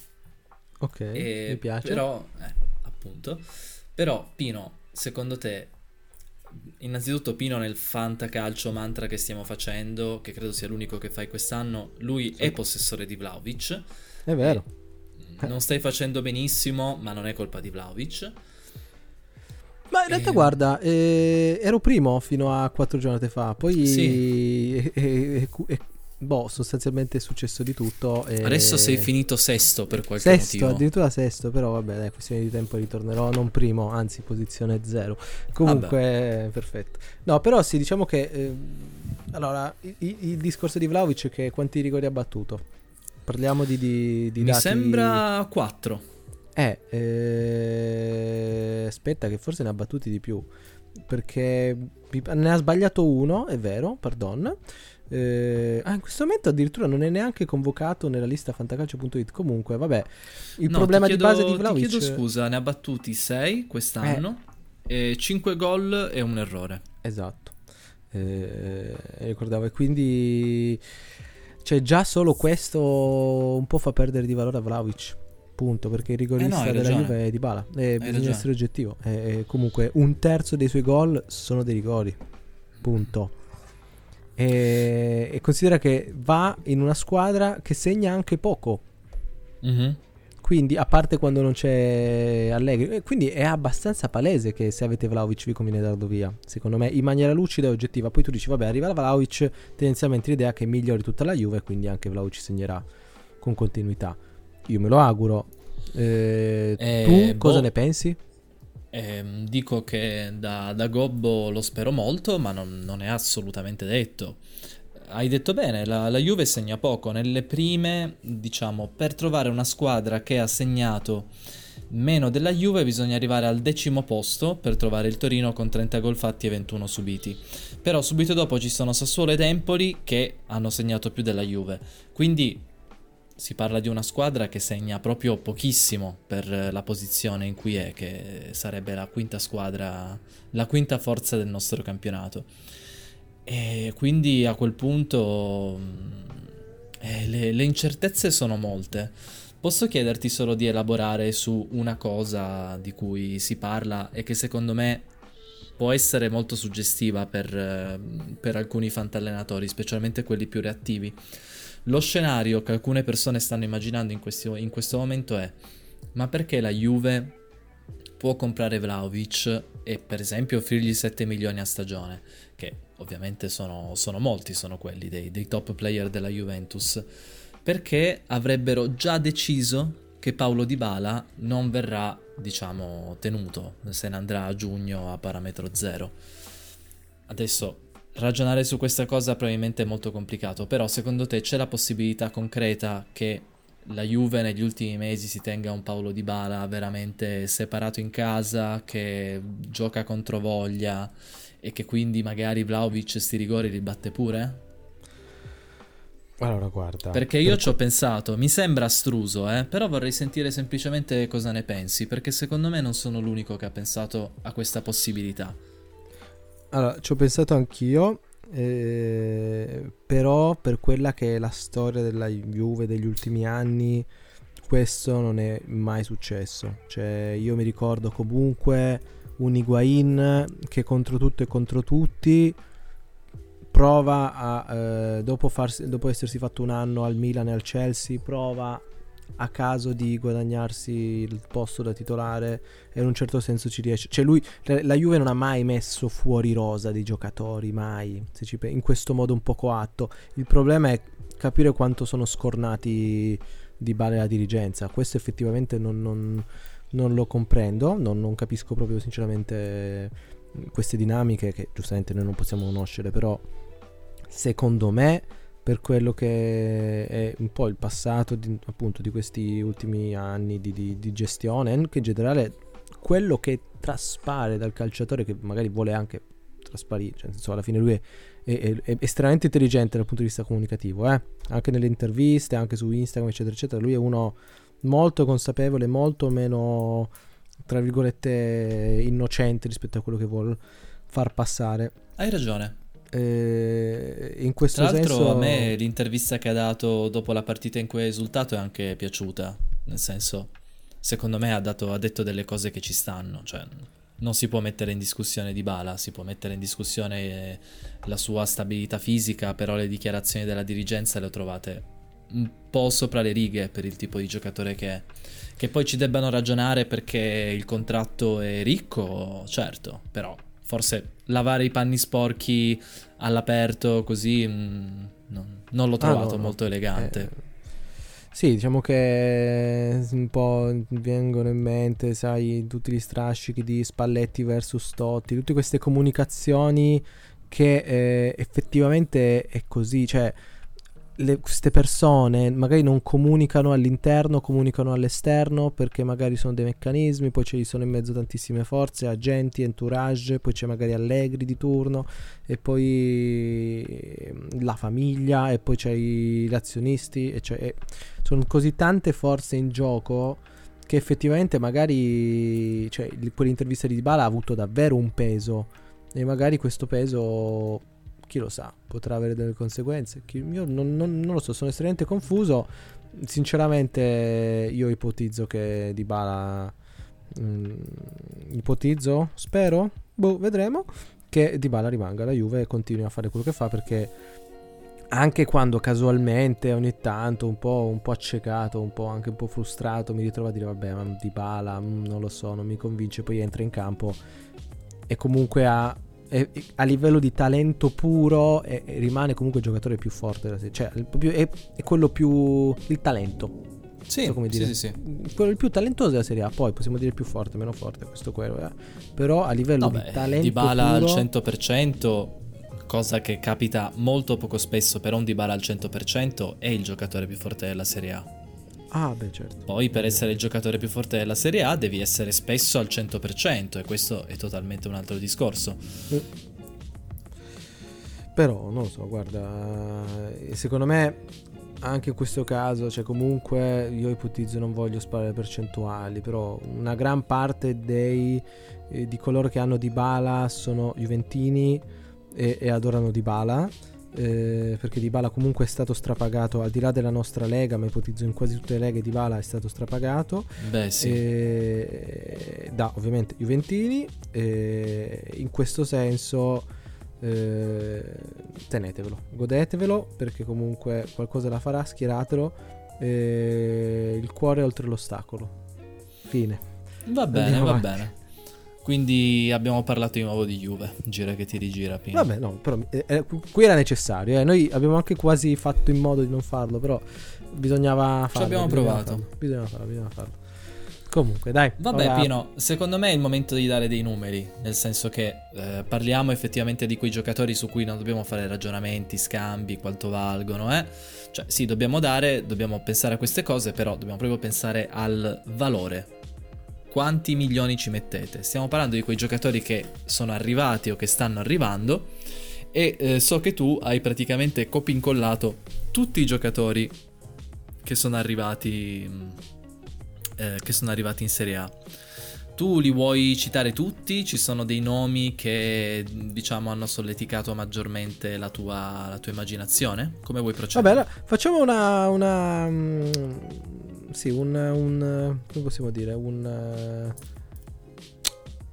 Speaker 2: Ok, e, mi piace.
Speaker 1: Però, eh, appunto, però Pino, secondo te innanzitutto Pino nel fantacalcio mantra che stiamo facendo, che credo sia l'unico che fai quest'anno, lui sì. è possessore di Vlaovic.
Speaker 2: È vero.
Speaker 1: Non stai facendo benissimo, ma non è colpa di Vlaovic.
Speaker 2: Ma in realtà, e... guarda, eh, ero primo fino a quattro giornate fa. Poi sì. eh, eh, boh, sostanzialmente è successo di tutto. E...
Speaker 1: Adesso sei finito sesto per qualche
Speaker 2: sesto,
Speaker 1: motivo.
Speaker 2: Sesto, addirittura sesto, però vabbè, dai, questione di tempo ritornerò non primo, anzi posizione zero. Comunque, perfetto. No, però sì, diciamo che... Eh, allora, il, il, discorso di Vlaovic è che quanti rigori ha battuto? Parliamo di, di, di
Speaker 1: Mi
Speaker 2: dati...
Speaker 1: sembra 4.
Speaker 2: Eh, eh, aspetta che forse ne ha battuti di più. Perché ne ha sbagliato uno, è vero, pardon. Eh, ah, in questo momento addirittura non è neanche convocato nella lista fantacalcio.it. Comunque, vabbè, il no, problema
Speaker 1: chiedo,
Speaker 2: di base di Vlaovic...
Speaker 1: Ti chiedo scusa, ne ha battuti 6 quest'anno, eh. 5 gol e un errore.
Speaker 2: Esatto. Eh, ricordavo, e quindi... Cioè, già solo questo un po' fa perdere di valore a Vlaovic. Punto, perché il rigorista eh no, della Juve è di bala. Eh, bisogna ragione. essere oggettivo. Eh, comunque, un terzo dei suoi gol sono dei rigori. Punto. E, e, considera che va in una squadra che segna anche poco. Mm-hmm. Quindi, a parte quando non c'è Allegri, quindi è abbastanza palese che se avete Vlaovic vi conviene darlo via. Secondo me, in maniera lucida e oggettiva. Poi tu dici, vabbè, arriva la Vlaovic, tendenzialmente l'idea che migliori tutta la Juve, quindi anche Vlaovic segnerà con continuità. Io me lo auguro. Eh, eh, tu cosa boh. ne pensi?
Speaker 1: Eh, dico che da, da, Gobbo lo spero molto, ma non, non, è assolutamente detto. Hai detto bene, la, la, Juve segna poco. Nelle prime, diciamo, per trovare una squadra che ha segnato meno della Juve bisogna arrivare al decimo posto per trovare il Torino con 30 gol fatti e 21 subiti. Però subito dopo ci sono Sassuolo ed Empoli che hanno segnato più della Juve. Quindi si parla di una squadra che segna proprio pochissimo per la posizione in cui è, che sarebbe la quinta squadra, la quinta forza del nostro campionato. E quindi a quel punto eh, le, le incertezze sono molte. Posso chiederti solo di elaborare su una cosa di cui si parla e che secondo me può essere molto suggestiva per, per alcuni fantallenatori, specialmente quelli più reattivi lo scenario che alcune persone stanno immaginando in, questi, in questo momento è ma perché la Juve può comprare Vlaovic e per esempio offrirgli 7 milioni a stagione, che ovviamente sono, sono molti, sono quelli dei, dei, top player della Juventus, perché avrebbero già deciso che Paolo Di Bala non verrà, diciamo, tenuto, se ne andrà a giugno a parametro zero. Adesso ragionare su questa cosa probabilmente è molto complicato, però secondo te c'è la possibilità concreta che la Juve negli ultimi mesi si tenga un Paolo Di Bala veramente separato in casa, che gioca contro voglia e che quindi magari Vlaovic sti rigori li batte pure?
Speaker 2: Allora, guarda.
Speaker 1: Perché io per... ci ho pensato, mi sembra astruso, eh, però vorrei sentire semplicemente cosa ne pensi, perché secondo me non sono l'unico che ha pensato a questa possibilità.
Speaker 2: Allora, ci ho pensato anch'io, eh, però per quella che è la storia della Juve degli ultimi anni, questo non è mai successo. Cioè, io mi ricordo comunque un Higuain che contro tutto e contro tutti prova a, eh, dopo, farsi, dopo essersi fatto un anno al Milan e al Chelsea, prova a caso di guadagnarsi il posto da titolare e in un certo senso ci riesce. Cioè lui, la Juve non ha mai messo fuori rosa dei giocatori, mai, in questo modo un po' coatto. Il problema è capire quanto sono scornati di Bale la dirigenza. Questo effettivamente non, non, non lo comprendo, non, non capisco proprio sinceramente queste dinamiche che giustamente noi non possiamo conoscere, però secondo me per quello che è un po' il passato di, appunto di questi ultimi anni di, di, di gestione, anche in generale quello che traspare dal calciatore che magari vuole anche trasparire, cioè senso alla fine lui è, è, è, estremamente intelligente dal punto di vista comunicativo, eh? anche nelle interviste, anche su Instagram eccetera eccetera, lui è uno molto consapevole, molto meno, tra virgolette, innocente rispetto a quello che vuole far passare.
Speaker 1: Hai ragione.
Speaker 2: Eh, in questo
Speaker 1: Tra l'altro
Speaker 2: senso...
Speaker 1: a me l'intervista che ha dato dopo la partita in cui ha esultato è anche piaciuta, nel senso, secondo me ha, dato, ha detto delle cose che ci stanno, cioè non si può mettere in discussione di Bala, si può mettere in discussione la sua stabilità fisica, però le dichiarazioni della dirigenza le ho trovate un po' sopra le righe per il tipo di giocatore che è. Che poi ci debbano ragionare perché il contratto è ricco, certo, però forse lavare i panni sporchi all'aperto così mh, mm, non, non, l'ho trovato ah, no, molto elegante.
Speaker 2: Eh, sì, diciamo che un po' vengono in mente, sai, tutti gli strascichi di Spalletti versus Totti, tutte queste comunicazioni che eh, effettivamente è così, cioè le, queste persone magari non comunicano all'interno, comunicano all'esterno perché magari sono dei meccanismi, poi ci sono in mezzo tantissime forze, agenti, entourage, poi c'è magari Allegri di turno e poi ehm, la famiglia e poi c'è i azionisti e, cioè, e sono così tante forze in gioco che effettivamente magari cioè, quell'intervista di Dybala ha avuto davvero un peso e magari questo peso chi lo sa, potrà avere delle conseguenze. Io non, non, non, lo so, sono estremamente confuso. Sinceramente, io ipotizzo che Di Bala. Mm, ipotizzo, spero, boh, vedremo. Che Di Bala rimanga alla Juve e continui a fare quello che fa perché anche quando casualmente ogni tanto un po', un po', accecato, un po' anche un po' frustrato, mi ritrovo a dire vabbè, ma Di Bala, mm, non lo so, non mi convince, poi entra in campo e comunque ha è, a livello di talento puro è, rimane comunque il giocatore più forte della serie. Cioè, è, è quello più. il talento.
Speaker 1: Sì, so come dire. sì, sì,
Speaker 2: sì. Quello il più talentoso della Serie A, poi possiamo dire più forte, meno forte, questo quello. Eh. Però a livello no, di beh, talento
Speaker 1: Dybala
Speaker 2: puro...
Speaker 1: al 100%, cosa che capita molto poco spesso, però un Dybala al 100% è il giocatore più forte della Serie A.
Speaker 2: Ah, beh, certo.
Speaker 1: Poi per essere il giocatore più forte della Serie A devi essere spesso al 100% e questo è totalmente un altro discorso. Mm.
Speaker 2: Però, non lo so, guarda, eh, secondo me anche in questo caso, cioè comunque io ipotizzo, non voglio sparare percentuali, però una gran parte dei, eh, di coloro che hanno Di Bala sono juventini e, e adorano Di Bala eh, perché Dybala comunque è stato strapagato al di là della nostra lega ma ipotizzo in quasi tutte le leghe Dybala è stato strapagato.
Speaker 1: Beh sì.
Speaker 2: Eh, da ovviamente Juventini. Eh, in questo senso eh, tenetevelo godetevelo perché comunque qualcosa la farà schieratelo. Eh, il cuore oltre l'ostacolo. Fine.
Speaker 1: Va bene Andiamo va avanti. bene quindi abbiamo parlato di nuovo di Juve, gira che ti rigira. Pino.
Speaker 2: Vabbè, no, però eh, eh, qui era necessario. Eh. Noi abbiamo anche quasi fatto in modo di non farlo, però bisognava farlo.
Speaker 1: Ci abbiamo
Speaker 2: bisognava
Speaker 1: provato.
Speaker 2: Farlo, bisognava farlo, bisognava farlo. Comunque, dai.
Speaker 1: Vabbè, ora... Pino, secondo me è il momento di dare dei numeri, nel senso che eh, parliamo effettivamente di quei giocatori su cui non dobbiamo fare ragionamenti, scambi, quanto valgono, eh? Cioè, sì, dobbiamo dare, dobbiamo pensare a queste cose, però dobbiamo proprio pensare al valore quanti milioni ci mettete. Stiamo parlando di quei giocatori che sono arrivati o che stanno arrivando e eh, so che tu hai praticamente copincollato tutti i giocatori che sono arrivati mm, eh, che sono arrivati in Serie A. Tu li vuoi citare tutti? Ci sono dei nomi che diciamo hanno solleticato maggiormente la tua, la tua immaginazione? Come vuoi procedere?
Speaker 2: Vabbè, facciamo una, una mm, sì, un, un come possiamo dire, un,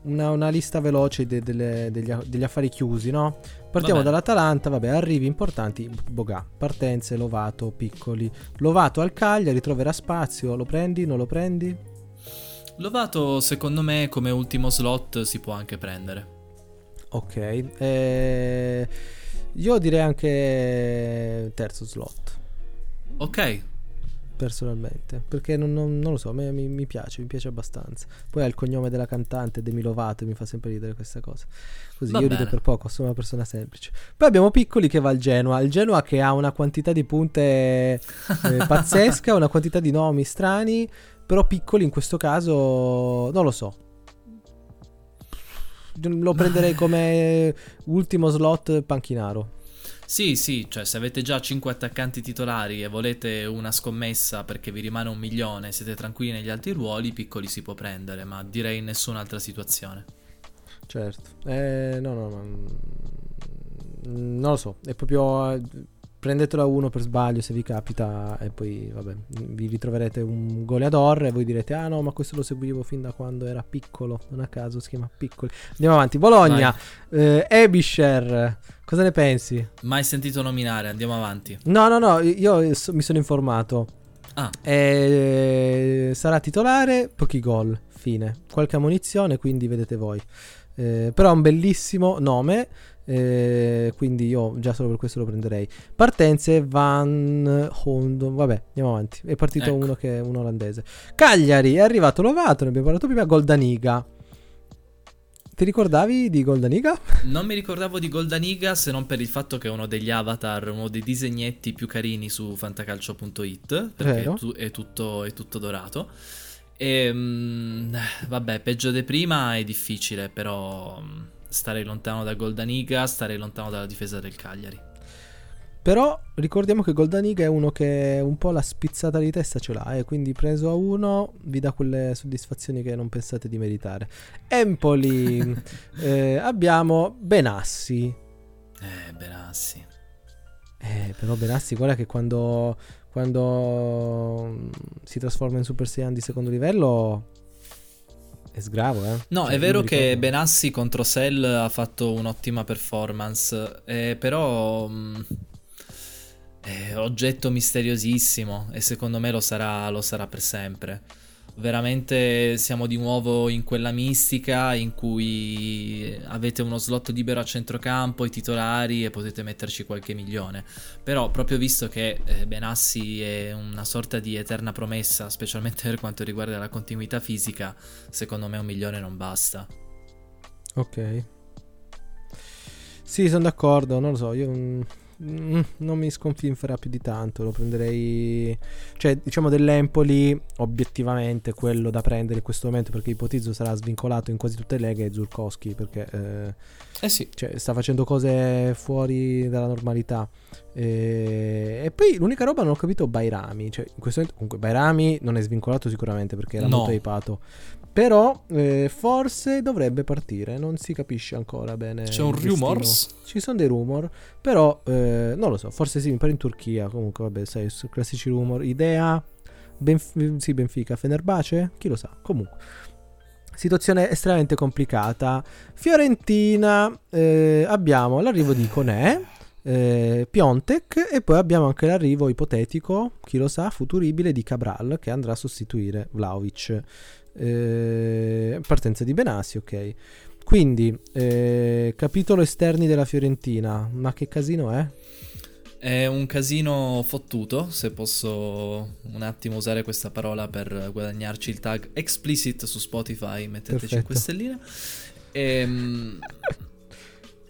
Speaker 2: una, una lista veloce de, de, degli, degli, affari chiusi, no? Partiamo dall'Atalanta, vabbè, arrivi importanti, Boga, partenze, Lovato, piccoli. Lovato al Cagliari, troverà spazio, lo prendi, non lo prendi?
Speaker 1: Lovato, secondo me, come ultimo slot si può anche prendere.
Speaker 2: Ok, eh, io direi anche terzo slot.
Speaker 1: Ok,
Speaker 2: personalmente perché non, non, non lo so mi, mi, piace mi piace abbastanza. Poi ha il cognome della cantante Demi Lovato mi fa sempre ridere questa cosa. Così Va io bene. rido per poco sono una persona semplice. Poi abbiamo Piccoli che va al Genoa il Genoa che ha una quantità di punte eh, pazzesca una quantità di nomi strani però Piccoli in questo caso non lo so. Lo prenderei come ultimo slot panchinaro
Speaker 1: Sì, sì, cioè se avete già 5 attaccanti titolari e volete una scommessa perché vi rimane un milione, siete tranquilli negli altri ruoli, piccoli si può prendere, ma direi in nessun'altra situazione.
Speaker 2: Certo, eh, no, no, no, mm, non lo so, è proprio eh, prendetelo a uno per sbaglio se vi capita e poi vabbè vi ritroverete un goleador e voi direte ah no ma questo lo seguivo fin da quando era piccolo non a caso si chiama piccoli. Andiamo avanti. Bologna eh, Ebisher cosa ne pensi?
Speaker 1: mai sentito nominare andiamo avanti.
Speaker 2: No no no io mi sono informato.
Speaker 1: Ah.
Speaker 2: eh, sarà titolare pochi gol fine. Qualche amunizione quindi vedete voi. Eh, però ha un bellissimo nome eh, quindi io già solo per questo lo prenderei. Partenze Van Hondon. Vabbè, andiamo avanti. È partito ecco. uno che è un olandese. Cagliari, è arrivato Lovato, ne abbiamo parlato prima. Goldaniga. Ti ricordavi di Goldaniga?
Speaker 1: Non mi ricordavo di Goldaniga se non per il fatto che è uno degli avatar, uno dei disegnetti più carini su fantacalcio.it, perché è, tu- è, tutto, è, tutto, dorato. E mh, vabbè, peggio di prima è difficile, però starei lontano da Goldaniga, starei lontano dalla difesa del Cagliari.
Speaker 2: Però ricordiamo che Goldaniga è uno che un po' la spizzata di testa ce l'ha, eh, quindi preso a uno vi dà quelle soddisfazioni che non pensate di meritare. Empoli, eh, abbiamo Benassi.
Speaker 1: Eh, Benassi.
Speaker 2: Eh, però Benassi, guarda che quando, quando mm, si trasforma in Super Saiyan di secondo livello è sgravo, eh?
Speaker 1: No, cioè, è vero che Benassi contro Cell ha fatto un'ottima performance, eh, però... Mh, mm, è oggetto misteriosissimo e secondo me lo sarà, lo sarà per sempre veramente siamo di nuovo in quella mistica in cui avete uno slot libero a centrocampo, i titolari e potete metterci qualche milione. Però proprio visto che eh, Benassi è una sorta di eterna promessa, specialmente per quanto riguarda la continuità fisica, secondo me un milione non basta.
Speaker 2: Ok. Sì, sono d'accordo, non lo so, io Mm, non mi sconfinferà più di tanto. Lo prenderei. Cioè, diciamo dell'Empoli, obiettivamente quello da prendere in questo momento. Perché ipotizzo sarà svincolato in quasi tutte le leghe. È Zurkowski. Perché
Speaker 1: eh, eh sì.
Speaker 2: cioè, sta facendo cose fuori dalla normalità. E, e, poi l'unica roba non ho capito Bairami. Cioè, in questo momento, comunque, Bairami non è svincolato sicuramente perché era no. molto hypato. Però eh, forse dovrebbe partire, non si capisce ancora bene.
Speaker 1: C'è un rumors?
Speaker 2: Ci sono dei rumor, però eh, non lo so, forse sì, mi pare in Turchia, comunque vabbè, sai, classici rumor. Idea, Benf- sì, Benfica, Fenerbace, chi lo sa, comunque. Situazione estremamente complicata. Fiorentina, eh, abbiamo l'arrivo di Conè, eh, Piontek e poi abbiamo anche l'arrivo ipotetico, chi lo sa, futuribile di Cabral che andrà a sostituire Vlaovic. Eh, partenza di Benassi, ok. Quindi, eh, capitolo esterni della Fiorentina, ma che casino è?
Speaker 1: È un casino fottuto, se posso un attimo usare questa parola per guadagnarci il tag explicit su Spotify, metteteci Perfetto. 5 stelline. Ehm...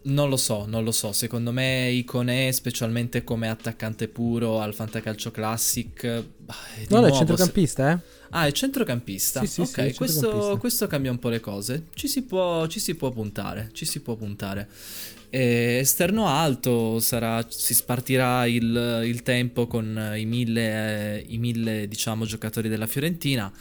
Speaker 1: Non lo so, non lo so. Secondo me Icone, specialmente come attaccante puro al Fantacalcio Classic.
Speaker 2: No, è centrocampista, eh?
Speaker 1: Ah, è centrocampista. Sì, sì, ok, sì, questo, questo, cambia un po' le cose. Ci si può, ci si può puntare. Ci si può puntare. E esterno alto sarà, si spartirà il, il tempo con i mille, i mille, diciamo, giocatori della Fiorentina.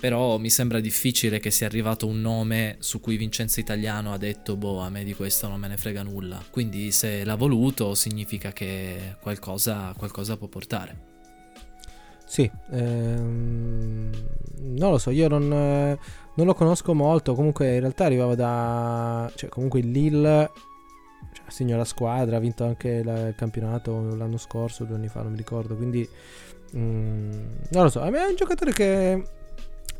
Speaker 1: Però mi sembra difficile che sia arrivato un nome su cui Vincenzo Italiano ha detto: Boh, a me di questo non me ne frega nulla. Quindi, se l'ha voluto, significa che qualcosa, qualcosa può portare.
Speaker 2: Sì, ehm, non lo so, io non, non, lo conosco molto, comunque in realtà arrivava da... cioè comunque il Lille, cioè, segna la squadra, ha vinto anche la, il campionato l'anno scorso, due anni fa, non mi ricordo, quindi mm, non lo so, a me è un giocatore che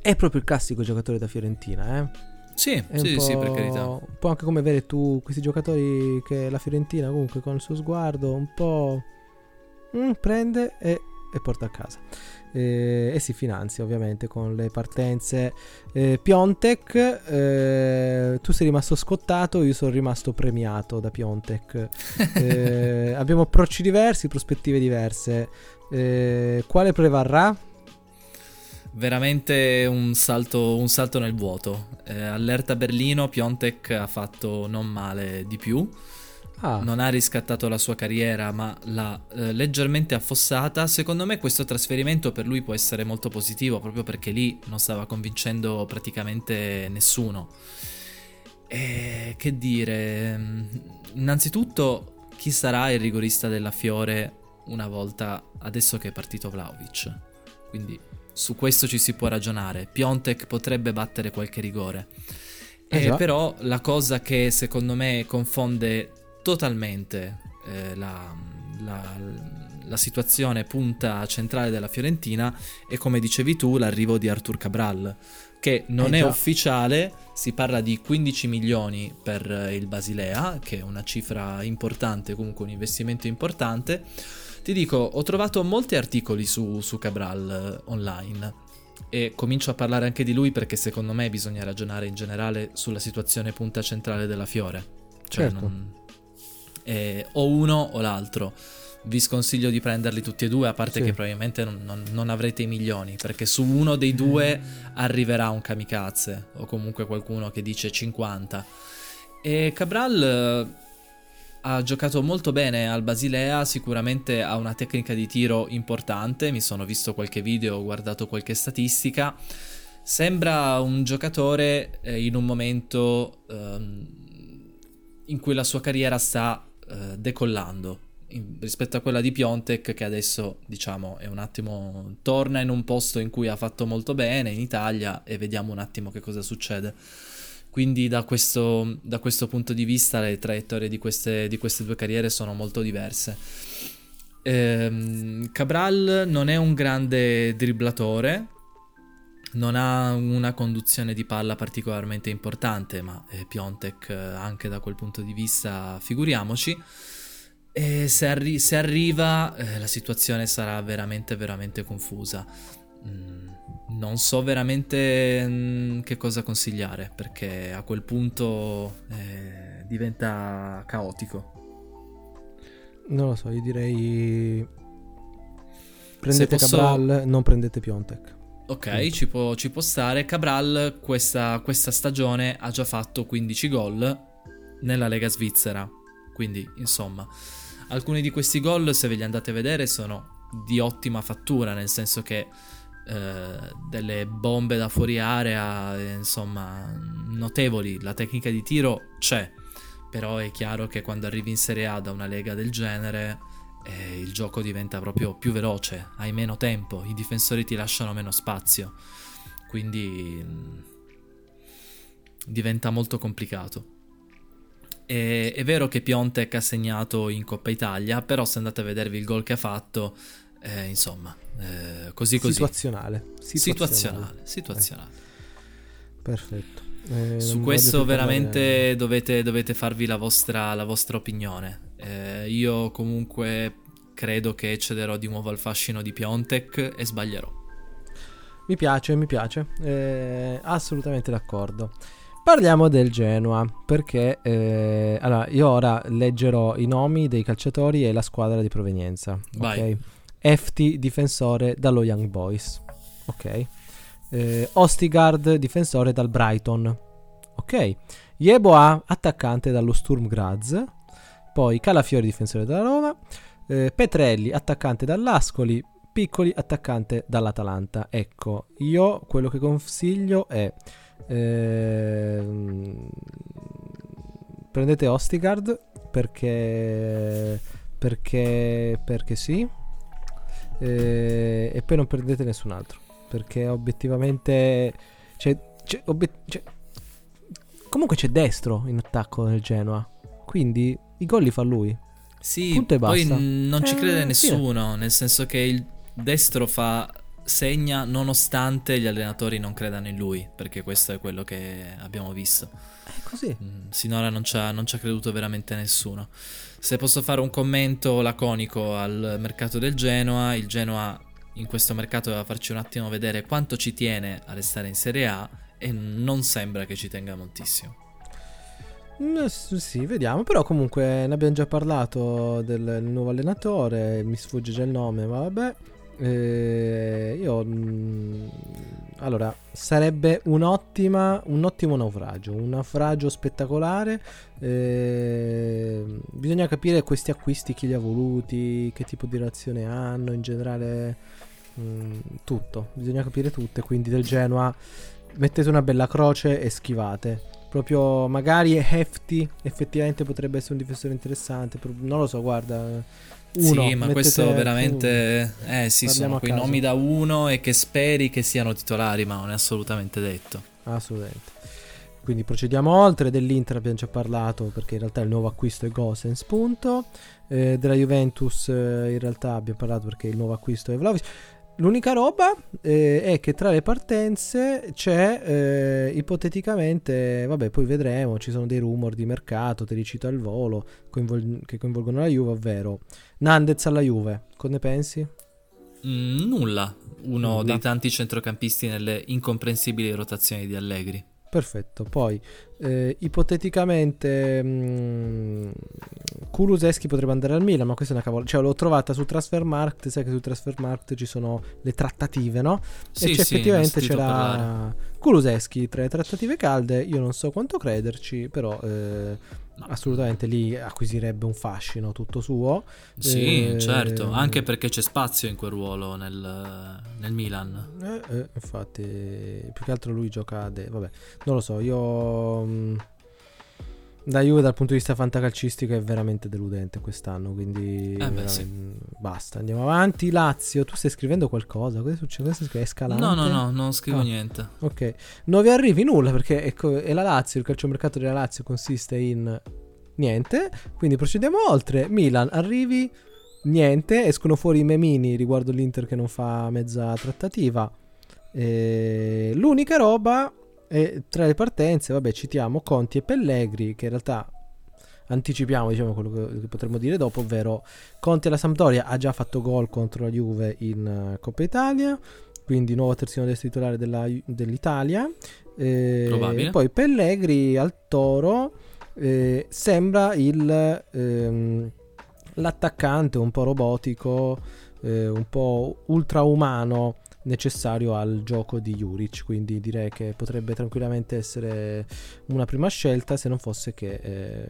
Speaker 2: è proprio il classico giocatore da Fiorentina, eh.
Speaker 1: Sì, sì, sì, per carità.
Speaker 2: Un po' anche come avere tu questi giocatori che la Fiorentina comunque con il suo sguardo un po' mm, prende e e porta a casa. Eh, e si finanzia ovviamente con le partenze. Eh, Piontek, eh, tu sei rimasto scottato, io sono rimasto premiato da Piontek. Eh, abbiamo approcci diversi, prospettive diverse. Eh, quale prevarrà?
Speaker 1: Veramente un salto, un salto nel vuoto. Eh, allerta Berlino, Piontek ha fatto non male di più. Ah. Non ha riscattato la sua carriera, ma l'ha eh, leggermente affossata. Secondo me questo trasferimento per lui può essere molto positivo, proprio perché lì non stava convincendo praticamente nessuno. E che dire, mm, innanzitutto chi sarà il rigorista della Fiore una volta adesso che è partito Vlaovic? Quindi su questo ci si può ragionare. Piontek potrebbe battere qualche rigore. Eh, eh, però la cosa che secondo me confonde totalmente eh, la, la, la, situazione punta centrale della Fiorentina è come dicevi tu l'arrivo di Artur Cabral che non eh, è già. ufficiale, si parla di 15 milioni per eh, il Basilea, che è una cifra importante, comunque un investimento importante. Ti dico, ho trovato molti articoli su, su Cabral eh, online e comincio a parlare anche di lui perché secondo me bisogna ragionare in generale sulla situazione punta centrale della Fiore. Cioè, certo. non, eh, o uno o l'altro. Vi sconsiglio di prenderli tutti e due, a parte sì. che probabilmente non, non, non, avrete i milioni, perché su uno dei due arriverà un kamikaze, o comunque qualcuno che dice 50. E Cabral eh, ha giocato molto bene al Basilea, sicuramente ha una tecnica di tiro importante, mi sono visto qualche video, ho guardato qualche statistica. Sembra un giocatore eh, in un momento ehm, in cui la sua carriera sta eh, decollando in, rispetto a quella di Piontek che adesso diciamo è un attimo torna in un posto in cui ha fatto molto bene in Italia e vediamo un attimo che cosa succede. Quindi da questo, da questo punto di vista le traiettorie di queste, di queste due carriere sono molto diverse. Ehm, Cabral non è un grande dribblatore non ha una conduzione di palla particolarmente importante, ma eh, Piontek eh, anche da quel punto di vista figuriamoci. E se, arri- se arriva eh, la situazione sarà veramente veramente confusa. Mm, non so veramente mm, che cosa consigliare perché a quel punto eh, diventa caotico.
Speaker 2: Non lo so, io direi prendete posso... Cabral, non prendete Piontek.
Speaker 1: Ok, ci può, ci può, stare. Cabral questa, questa, stagione ha già fatto 15 gol nella Lega Svizzera. Quindi, insomma, alcuni di questi gol, se ve li andate a vedere, sono di ottima fattura, nel senso che eh, delle bombe da fuori area, insomma, notevoli. La tecnica di tiro c'è, però è chiaro che quando arrivi in Serie A da una lega del genere eh, il gioco diventa proprio più veloce, hai meno tempo, i difensori ti lasciano meno spazio, quindi mh, mm, diventa molto complicato. E, è vero che Piontek ha segnato in Coppa Italia, però se andate a vedervi il gol che ha fatto, eh, insomma, eh, così così.
Speaker 2: Situazionale.
Speaker 1: Situazionale. Situazionale. situazionale.
Speaker 2: Perfetto.
Speaker 1: Eh, Su questo veramente dovete, dovete, farvi la vostra, la vostra opinione. Eh, io comunque credo che cederò di nuovo al fascino di Piontek e sbaglierò.
Speaker 2: Mi piace, mi piace. Eh, assolutamente d'accordo. Parliamo del Genoa, perché eh, allora, io ora leggerò i nomi dei calciatori e la squadra di provenienza. Vai. Ok. Efti, difensore dallo Young Boys. Ok. Eh, Ostigard, difensore dal Brighton. Ok. Yeboah, attaccante dallo Sturm Graz. Poi Calafiori, difensore della Roma. Eh, Petrelli, attaccante dall'Ascoli. Piccoli, attaccante dall'Atalanta. Ecco, io quello che consiglio è... Ehm, prendete Ostigard perché... Perché... Perché sì. Eh, e poi non prendete nessun altro. Perché obiettivamente... Cioè, cioè, obiet- cioè, comunque c'è destro in attacco nel Genoa. Quindi i gol li fa lui.
Speaker 1: Sì, poi non ci crede eh, nessuno, sì. nel senso che il destro fa segna nonostante gli allenatori non credano in lui, perché questo è quello che abbiamo visto.
Speaker 2: È così.
Speaker 1: Mm, sinora non ci ha, non ci ha creduto veramente nessuno. Se posso fare un commento laconico al mercato del Genoa, il Genoa in questo mercato doveva farci un attimo vedere quanto ci tiene a restare in Serie A e non sembra che ci tenga moltissimo.
Speaker 2: Mm, sì, vediamo. Però comunque ne abbiamo già parlato del nuovo allenatore. Mi sfugge già il nome, ma vabbè. Eh, io. Mm, allora, sarebbe un'ottima, un ottimo naufragio. Un naufragio spettacolare. Eh, bisogna capire questi acquisti chi li ha voluti, che tipo di reazione hanno, in generale mh, mm, tutto, bisogna capire tutto, quindi del Genoa mettete una bella croce e schivate. Proprio magari Hefty effettivamente potrebbe essere un difensore interessante, non lo so, guarda uno,
Speaker 1: sì, ma questo veramente... Uno. Eh sì, Parliamo sono quei nomi da uno e che speri che siano titolari, ma non è assolutamente detto.
Speaker 2: Assolutamente. Quindi procediamo oltre, dell'Inter abbiamo già parlato perché in realtà il nuovo acquisto è Gosens, punto. Eh, della Juventus eh, in realtà abbiamo parlato perché il nuovo acquisto è Vlaovic. L'unica roba eh, è che tra le partenze c'è eh, ipoteticamente, vabbè poi vedremo, ci sono dei rumor di mercato, te li cito al volo, coinvol- che coinvolgono la Juve, ovvero Nandez alla Juve, cosa ne pensi?
Speaker 1: Mm, nulla, uno nulla. dei tanti centrocampisti nelle incomprensibili rotazioni di Allegri.
Speaker 2: Perfetto, poi eh, ipoteticamente mh, mm, Kuluseschi potrebbe andare al Milan, ma questa è una cavolata. Cioè l'ho trovata su Transfermarkt, sai che su Transfermarkt ci sono le trattative, no?
Speaker 1: Sì,
Speaker 2: e
Speaker 1: sì,
Speaker 2: effettivamente c'era parlare. Kuluseschi tra le trattative calde, io non so quanto crederci, però eh, No. Assolutamente lì acquisirebbe un fascino tutto suo.
Speaker 1: Sì, eh, certo, anche perché c'è spazio in quel ruolo nel, nel Milan.
Speaker 2: Eh, eh, infatti, più che altro lui gioca... De- vabbè, non lo so, io... Da Juve dal punto di vista fantacalcistico è veramente deludente quest'anno, quindi
Speaker 1: eh beh, sì.
Speaker 2: basta, andiamo avanti. Lazio, tu stai scrivendo qualcosa? Cosa succede? È scalante?
Speaker 1: No, no, no, non scrivo ah, niente.
Speaker 2: Ok, nuovi arrivi nulla perché ecco, è la Lazio, il calciomercato della Lazio consiste in niente, quindi procediamo oltre. Milan, arrivi, niente, escono fuori i memini riguardo l'Inter che non fa mezza trattativa. E l'unica roba e tra le partenze, vabbè, citiamo Conti e Pellegri, che in realtà anticipiamo diciamo, quello che, potremmo dire dopo, ovvero Conti alla Sampdoria ha già fatto gol contro la Juve in uh, Coppa Italia, quindi nuovo terzino destro titolare della, dell'Italia.
Speaker 1: Eh,
Speaker 2: poi Pellegri al Toro eh, sembra il, ehm, l'attaccante un po' robotico, eh, un po' ultraumano necessario al gioco di Juric, quindi direi che potrebbe tranquillamente essere una prima scelta se non fosse che eh,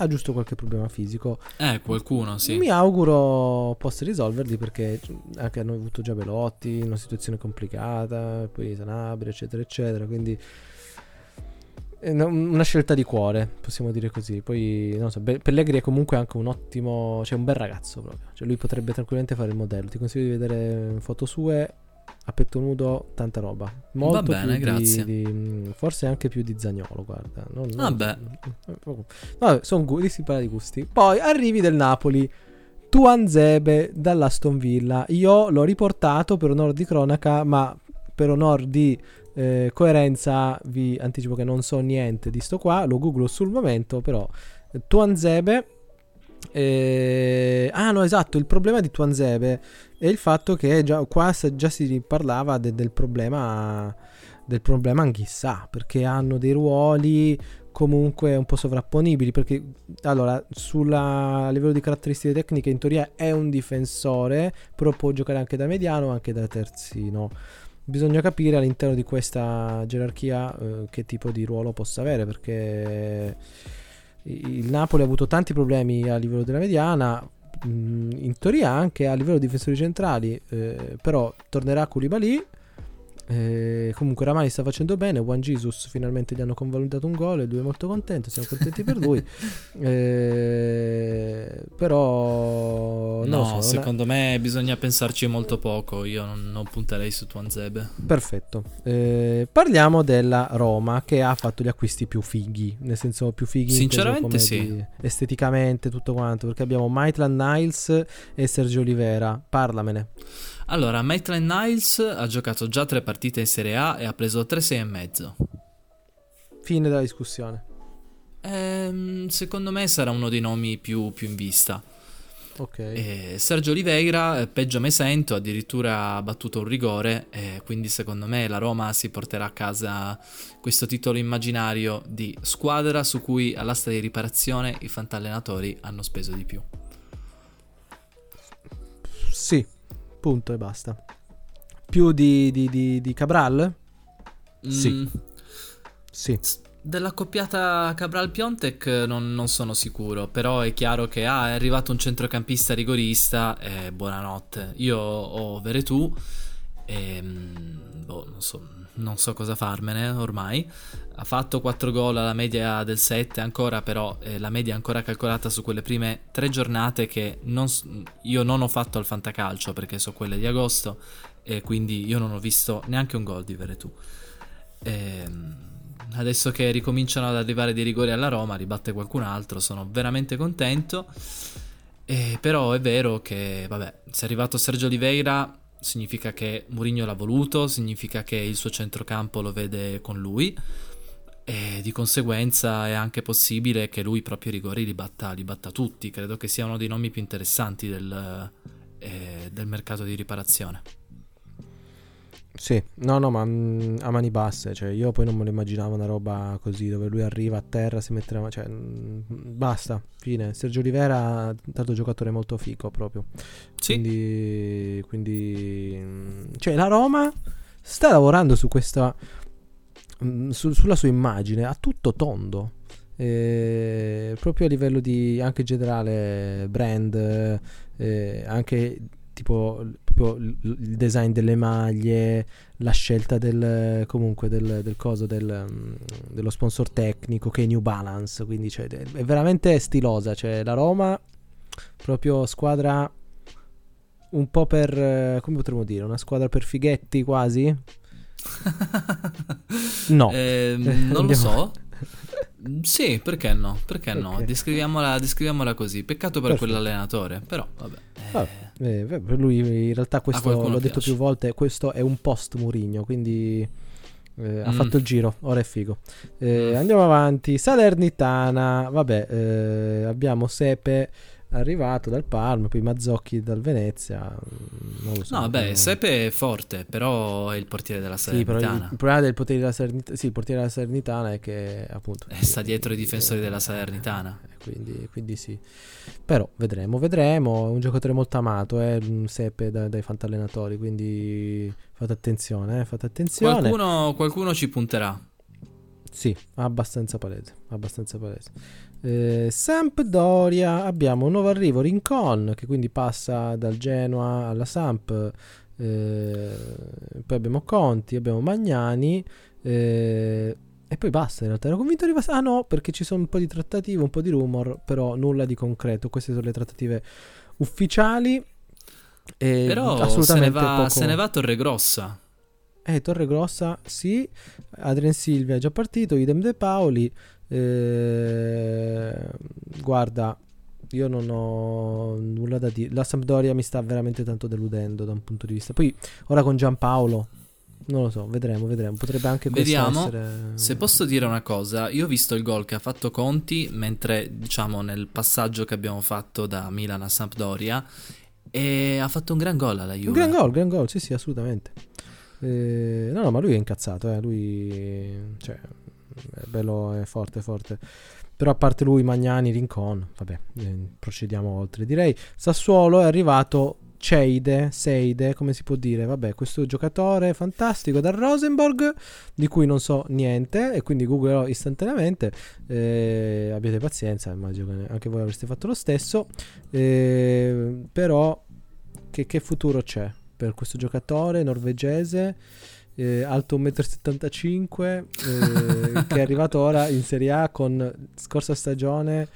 Speaker 2: ha giusto qualche problema fisico.
Speaker 1: Eh, qualcuno, sì.
Speaker 2: Mi auguro possa risolverli perché anche hanno avuto già Belotti in una situazione complicata, poi Sanabria, eccetera, eccetera, quindi una scelta di cuore, possiamo dire così. Poi, non so, Pellegri è comunque anche un ottimo, cioè un bel ragazzo proprio. Cioè lui potrebbe tranquillamente fare il modello. Ti consiglio di vedere foto sue a petto nudo, tanta roba. Molto
Speaker 1: Va bene, grazie.
Speaker 2: Di, di, forse anche più di Zagnolo, guarda. Non,
Speaker 1: non, Vabbè.
Speaker 2: Vabbè, sono gusti, si parla di gusti. Poi arrivi del Napoli. Tuan Zebe dall'Aston Villa. Io l'ho riportato per onore di cronaca, ma per onore di eh, coerenza vi anticipo che non so niente di sto qua, lo googlo sul momento, però Tuanzebe eh, ah no esatto, il problema di Tuanzebe è il fatto che già, qua già si parlava de, del problema del problema anch'issa, perché hanno dei ruoli comunque un po' sovrapponibili perché allora sulla, livello di caratteristiche tecniche in teoria è un difensore però può giocare anche da mediano anche da terzino bisogna capire all'interno di questa gerarchia eh, che tipo di ruolo possa avere perché il Napoli ha avuto tanti problemi a livello della mediana mm, in teoria anche a livello di difensori centrali eh, però tornerà Koulibaly eh, comunque Ramani sta facendo bene. Juan Jesus finalmente gli hanno convalidato un gol e lui è molto contento. Siamo contenti per lui. Eh, però,
Speaker 1: no,
Speaker 2: so,
Speaker 1: secondo una... me bisogna pensarci molto poco. Io non, non punterei su Tuanzebe.
Speaker 2: Perfetto. Eh, parliamo della Roma che ha fatto gli acquisti più fighi. Nel senso, più fighi
Speaker 1: sinceramente, sì.
Speaker 2: Esteticamente, tutto quanto. Perché abbiamo Maitland Niles e Sergio Olivera. Parlamene.
Speaker 1: Allora, Maitland Niles ha giocato già tre partite in Serie A e ha preso 3-6,5.
Speaker 2: Fine della discussione.
Speaker 1: Ehm, secondo me sarà uno dei nomi più, più in vista.
Speaker 2: Ok.
Speaker 1: E Sergio Oliveira, eh, peggio me sento, addirittura ha battuto un rigore, e quindi secondo me la Roma si porterà a casa questo titolo immaginario di squadra su cui all'asta di riparazione i fantallenatori hanno speso di più.
Speaker 2: Sì, Punto e basta. Più di, di, di, di Cabral?
Speaker 1: Sì. Mm.
Speaker 2: Sì.
Speaker 1: della coppiata Cabral-Piontek non, non, sono sicuro, però è chiaro che ah, è arrivato un centrocampista rigorista e buonanotte. Io ho Veretù e mm, boh, non so, non so cosa farmene ormai. Ha fatto 4 gol alla media del 7 ancora, però eh, la media è ancora calcolata su quelle prime 3 giornate che non, io non ho fatto al fantacalcio perché so quelle di agosto e quindi io non ho visto neanche un gol di Veretù. Ehm, adesso che ricominciano ad arrivare dei rigori alla Roma, ribatte qualcun altro, sono veramente contento. E però è vero che, vabbè, se è arrivato Sergio Oliveira significa che Mourinho l'ha voluto, significa che il suo centrocampo lo vede con lui e di conseguenza è anche possibile che lui proprio i rigori li batta, li batta tutti. Credo che sia uno dei nomi più interessanti del, eh, del mercato di riparazione.
Speaker 2: Sì, no, no, ma mh, mm, a mani basse, cioè io poi non me lo immaginavo una roba così dove lui arriva a terra, si mette la cioè mh, mm, basta, fine. Sergio Olivera, tanto giocatore molto fico proprio. Sì. Quindi, quindi mm, cioè la Roma sta lavorando su questa su, sulla sua immagine a tutto tondo. Eh, proprio a livello di anche generale brand, eh, anche tipo il design delle maglie, la scelta del comunque del, del coso del, mm, dello sponsor tecnico che è New Balance, quindi cioè, è veramente stilosa, cioè la Roma proprio squadra un po' per come potremmo dire, una squadra per fighetti quasi.
Speaker 1: No, eh, non lo so. Sì, perché no? Perché okay. no? Descriviamola, descriviamola, così. Peccato per Perfetto. quell'allenatore, però vabbè.
Speaker 2: Ah, eh, per lui in realtà questo l'ho piace. detto più volte, questo è un post Murigno, quindi eh, mm. ha fatto il giro, ora è figo. Eh, mm. Andiamo avanti, Salernitana, vabbè, eh, abbiamo Sepe arrivato dal Parma, poi Mazzocchi dal Venezia. Mm, non lo so.
Speaker 1: No, vabbè, Sepe è forte, però è il portiere della Salernitana. Sì,
Speaker 2: il, il, problema del portiere della Salernitana, sì, il portiere della Salernitana è che appunto
Speaker 1: eh, sta dietro i difensori della Salernitana.
Speaker 2: Eh, quindi, quindi, sì. Però vedremo, vedremo. È un giocatore molto amato, eh, Sepe dai, dai fantallenatori, quindi fate attenzione, eh, fate attenzione.
Speaker 1: Qualcuno, qualcuno ci punterà.
Speaker 2: Sì, abbastanza palese, abbastanza palese. Eh, Sampdoria abbiamo un nuovo arrivo Rincon che quindi passa dal Genoa alla Samp eh, poi abbiamo Conti abbiamo Magnani eh, e poi basta in realtà. Ero convinto di ah no perché ci sono un po' di trattative un po' di rumor però nulla di concreto. Queste sono le trattative ufficiali.
Speaker 1: Però se ne, va, poco... se ne va Torre Grossa.
Speaker 2: Eh, Torre Grossa sì, Adrien Silvia è già partito, idem De Paoli, eh, guarda, io non ho nulla da dire. La Sampdoria mi sta veramente tanto deludendo da un punto di vista. Poi ora con Giampaolo, non lo so, vedremo, vedremo. Potrebbe anche
Speaker 1: Vediamo.
Speaker 2: Essere...
Speaker 1: Se posso dire una cosa, io ho visto il gol che ha fatto Conti mentre, diciamo, nel passaggio che abbiamo fatto da Milan a Sampdoria e ha fatto un gran gol alla Juve.
Speaker 2: Un gran gol, gran gol, sì, sì, assolutamente. Eh, no, no, ma lui è incazzato, eh. lui cioè, è bello, è forte, forte. Però a parte lui, Magnani, Rincon, vabbè, eh, procediamo oltre. Direi Sassuolo è arrivato Ceide, Seide, come si può dire? Vabbè, questo giocatore fantastico dal Rosenborg, di cui non so niente e quindi googlerò istantaneamente. Eh, abbiate pazienza, immagino che anche voi avreste fatto lo stesso. Eh, però, che, che futuro c'è per questo giocatore norvegese? Eh, alto 1,75 m, eh, che è arrivato ora in Serie A con scorsa stagione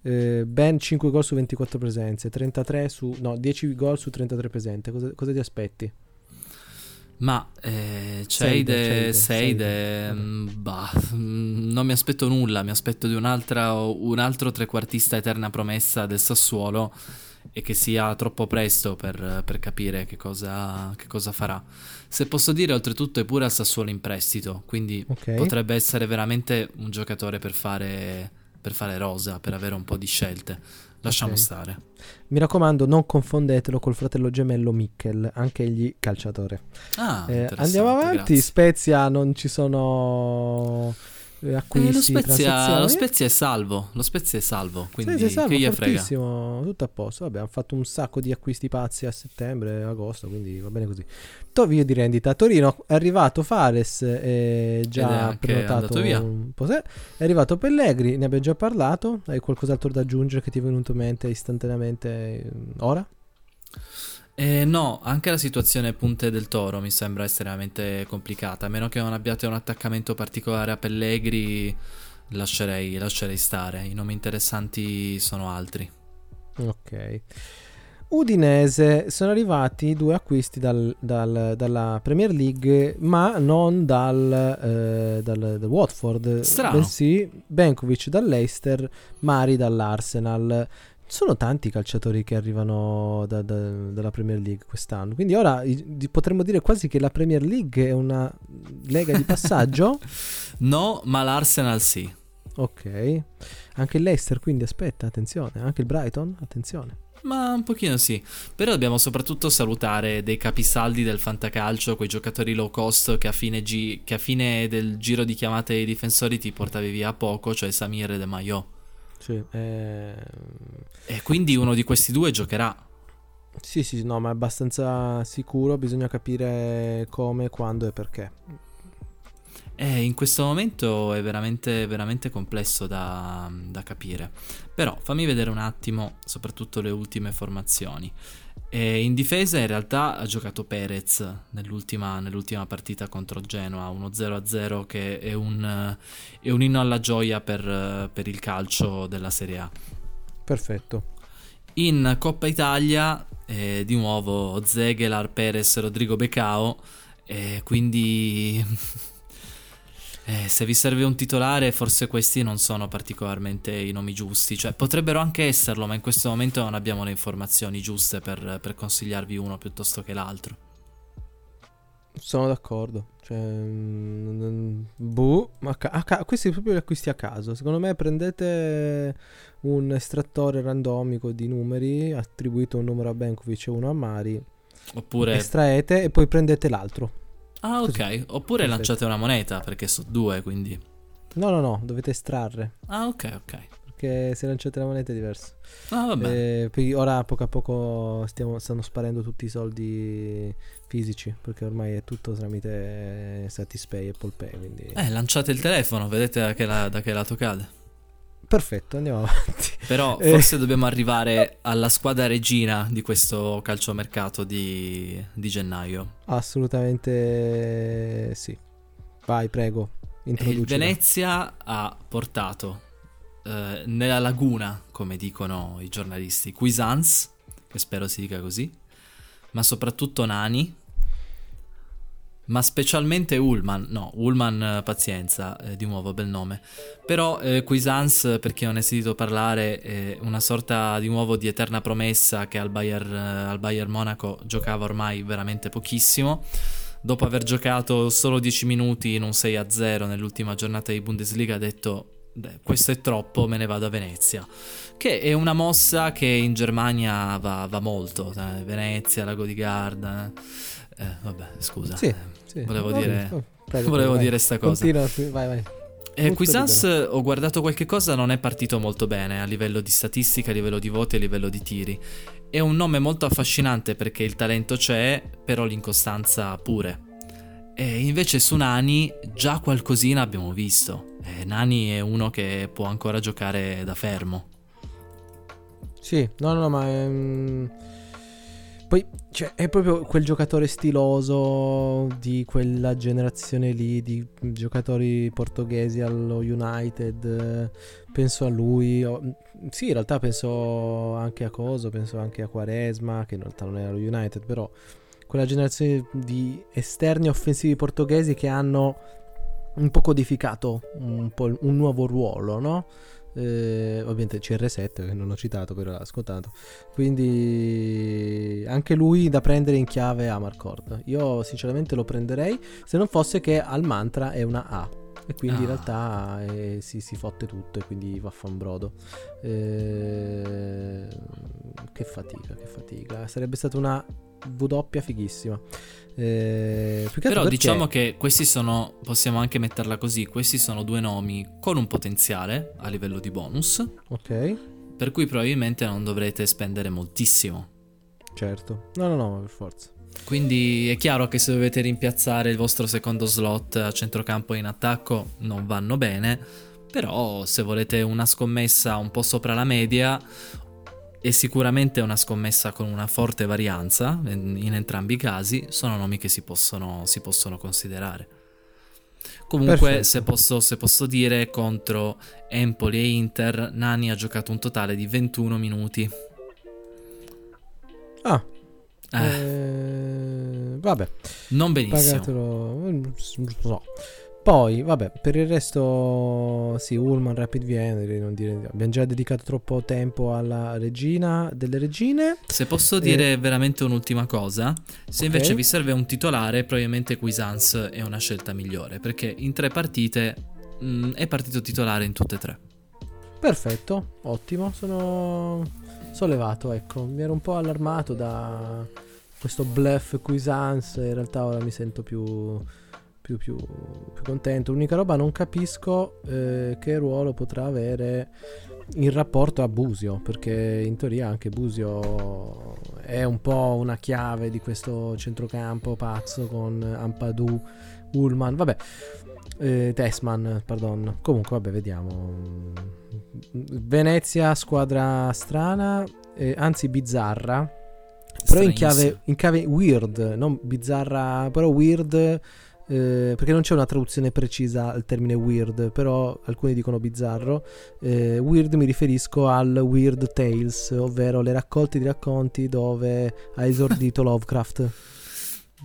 Speaker 2: eh, ben 5 gol su 24 presenze, 33 su, no, 10 gol su 33 presenze. Cosa, cosa ti aspetti?
Speaker 1: Ma eh, Seide, Seide, Seide mm, bah, mm, non mi aspetto nulla, mi aspetto di un, un altro trequartista eterna promessa del Sassuolo e che sia troppo presto per, per capire che cosa, che cosa, farà. Se posso dire, oltretutto è pure al Sassuolo in prestito, quindi okay. potrebbe essere veramente un giocatore per fare, per fare rosa, per avere un po' di scelte. Lasciamo okay. stare.
Speaker 2: Mi raccomando, non confondetelo col fratello gemello Mikkel, anche egli calciatore.
Speaker 1: Ah, eh,
Speaker 2: andiamo avanti. Grazie. Spezia non ci sono acquisti,
Speaker 1: eh, lo, Spezia, lo Spezia è salvo, lo Spezia è salvo, quindi sì, salvo, che gli frega.
Speaker 2: tutto a posto. Vabbè, hanno fatto un sacco di acquisti pazzi a settembre, agosto, quindi va bene così. Tovio di rendita. Torino è arrivato Fares, è già prenotato via. un po'. È arrivato Pellegri, ne abbiamo già parlato. Hai qualcos'altro da aggiungere che ti è venuto in mente istantaneamente ora?
Speaker 1: Eh, no, anche la situazione punte del toro mi sembra estremamente complicata. A meno che non abbiate un attaccamento particolare a Pellegri, lascerei, lascerei stare. I nomi interessanti sono altri.
Speaker 2: Ok. Udinese sono arrivati due acquisti dal, dal, dalla Premier League, ma non dal, eh, dal, Watford.
Speaker 1: Strano.
Speaker 2: Bensì Benkovic dall'Eister, Mari dall'Arsenal sono tanti i calciatori che arrivano da, da, dalla Premier League quest'anno. Quindi ora i, potremmo dire quasi che la Premier League è una lega di passaggio.
Speaker 1: no, ma l'Arsenal sì.
Speaker 2: Ok. Anche il Leicester, quindi aspetta, attenzione. Anche il Brighton, attenzione.
Speaker 1: Ma un pochino sì. Però dobbiamo soprattutto salutare dei capisaldi del fantacalcio, quei giocatori low cost che a fine, G- che a fine del giro di chiamate ai difensori ti portavi via poco, cioè Samir e De Maio.
Speaker 2: Sì, eh...
Speaker 1: E quindi uno di questi due giocherà.
Speaker 2: Sì, sì, no, ma è abbastanza sicuro, bisogna capire come, quando e perché.
Speaker 1: Eh, in questo momento è veramente, veramente complesso da, da capire. Però fammi vedere un attimo, soprattutto le ultime formazioni. E in difesa in realtà ha giocato Perez nell'ultima, nell'ultima partita contro Genoa, uno 0-0 che è un, è un inno alla gioia per, per, il calcio della Serie A.
Speaker 2: Perfetto.
Speaker 1: In Coppa Italia eh, di nuovo Zegelar, Perez, Rodrigo Becao, eh, quindi Eh, se vi serve un titolare, forse questi non sono particolarmente i nomi giusti. Cioè, potrebbero anche esserlo, ma in questo momento non abbiamo le informazioni giuste per, per consigliarvi uno piuttosto che l'altro.
Speaker 2: Sono d'accordo. Cioè, mm, boh, ma ca- ca- questi proprio li acquisti a caso. Secondo me prendete un estrattore randomico di numeri, attribuito un numero a Benkovic e uno a Mari.
Speaker 1: Oppure
Speaker 2: estraete e poi prendete l'altro.
Speaker 1: Ah, ok. Così. Oppure Perfetto. lanciate una moneta, perché sono due, quindi.
Speaker 2: No, no, no, dovete estrarre.
Speaker 1: Ah, ok, ok.
Speaker 2: Perché se lanciate la moneta è diverso.
Speaker 1: Ah, vabbè.
Speaker 2: E poi ora a poco a poco stiamo, stanno sparendo tutti i soldi fisici, perché ormai è tutto tramite Satispay e Apple Pay. Quindi...
Speaker 1: Eh, lanciate il telefono, vedete da che, la, da che lato cade.
Speaker 2: Perfetto, andiamo avanti.
Speaker 1: Però eh. forse dobbiamo arrivare alla squadra regina di questo calciomercato di, di gennaio.
Speaker 2: Assolutamente sì. Vai, prego.
Speaker 1: Il Venezia ha portato eh, nella laguna, come dicono i giornalisti, Cuisance, che spero si dica così, ma soprattutto Nani, ma specialmente Ullman, no, Ullman eh, pazienza, eh, di nuovo bel nome, però eh, Cuisance per chi non ha sentito parlare è una sorta di nuovo di eterna promessa che al Bayern, eh, al Bayern Monaco giocava ormai veramente pochissimo, dopo aver giocato solo 10 minuti in un 6-0 nell'ultima giornata di Bundesliga ha detto questo è troppo, me ne vado a Venezia. Che è una mossa che in Germania va, va molto. Eh, Venezia, Lago di Garda. Eh, vabbè, scusa.
Speaker 2: Sì, sì.
Speaker 1: Volevo, dire, oh, prego, volevo vai. dire sta cosa.
Speaker 2: Continua, vai, vai.
Speaker 1: Eh, Quizans ho guardato qualche cosa, non è partito molto bene a livello di statistica, a livello di voti, a livello di tiri. È un nome molto affascinante perché il talento c'è, però l'incostanza pure. E invece su Nani già qualcosina abbiamo visto. Eh, Nani è uno che può ancora giocare da fermo.
Speaker 2: Sì, no, no, ma... Ehm poi cioè, è proprio quel giocatore stiloso di quella generazione lì di giocatori portoghesi allo United. Penso a lui. Sì, in realtà penso anche a Coso, penso anche a Quaresma, che in realtà non era allo United, però quella generazione di esterni offensivi portoghesi che hanno un po' codificato un, po' un nuovo ruolo, no? Eh, ovviamente CR7 che non ho citato però l'ha scontato quindi anche lui da prendere in chiave a Marcord io sinceramente lo prenderei se non fosse che al mantra è una A e quindi ah. in realtà eh, si, si, fotte tutto e quindi va a fan brodo. Eh, che fatica, che fatica. Sarebbe stata una W fighissima.
Speaker 1: Eh, Però perché... diciamo che questi sono, possiamo anche metterla così, questi sono due nomi con un potenziale a livello di bonus.
Speaker 2: Ok.
Speaker 1: Per cui probabilmente non dovrete spendere moltissimo.
Speaker 2: Certo. No, no, no, per forza.
Speaker 1: Quindi è chiaro che se dovete rimpiazzare il vostro secondo slot a centrocampo in attacco non vanno bene, però se volete una scommessa un po' sopra la media e sicuramente una scommessa con una forte varianza in entrambi i casi, sono nomi che si possono, si possono considerare. Comunque, se posso, se posso, dire, contro Empoli e Inter, Nani ha giocato un totale di 21 minuti.
Speaker 2: Ah, eh. Eh, vabbè.
Speaker 1: Non benissimo.
Speaker 2: Pagatelo. No. Poi, vabbè, per il resto, sì, Ullman, Rapid Vienna, dire, abbiamo già dedicato troppo tempo alla regina delle regine.
Speaker 1: Se posso eh, dire veramente un'ultima cosa, se okay. invece vi serve un titolare, probabilmente Cuisance è una scelta migliore, perché in tre partite mh, mm, è partito titolare in tutte e tre.
Speaker 2: Perfetto, ottimo, sono sollevato, ecco, mi ero un po' allarmato da questo bluff Cuisance, in realtà ora mi sento più, più, più, più contento. L'unica roba non capisco eh, che ruolo potrà avere in rapporto a Busio, perché in teoria anche Busio è un po' una chiave di questo centrocampo pazzo con Ampadu, Ullman, vabbè, eh, Tessman, pardon. Comunque, vabbè, vediamo. Venezia, squadra strana, eh, anzi bizzarra. Però in chiave, in chiave, weird, non bizzarra, però weird. Eh, perché non c'è una traduzione precisa al termine weird, però alcuni dicono bizzarro. Eh, weird mi riferisco al Weird Tales, ovvero le raccolte di racconti dove ha esordito Lovecraft.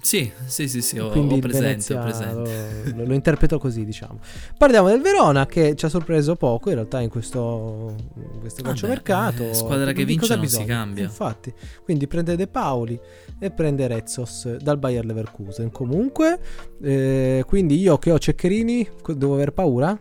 Speaker 1: Sì, sì, sì, sì, ho, ho presente, ho presente.
Speaker 2: Lo, lo, interpreto così, diciamo. Parliamo del Verona che ci ha sorpreso poco in realtà in questo, in questo calciomercato.
Speaker 1: Eh, squadra che vince non si cambia.
Speaker 2: Infatti, quindi prende De Paoli e prende Rezzos dal Bayer Leverkusen. Comunque, eh, quindi io che ho Ceccherini devo aver paura?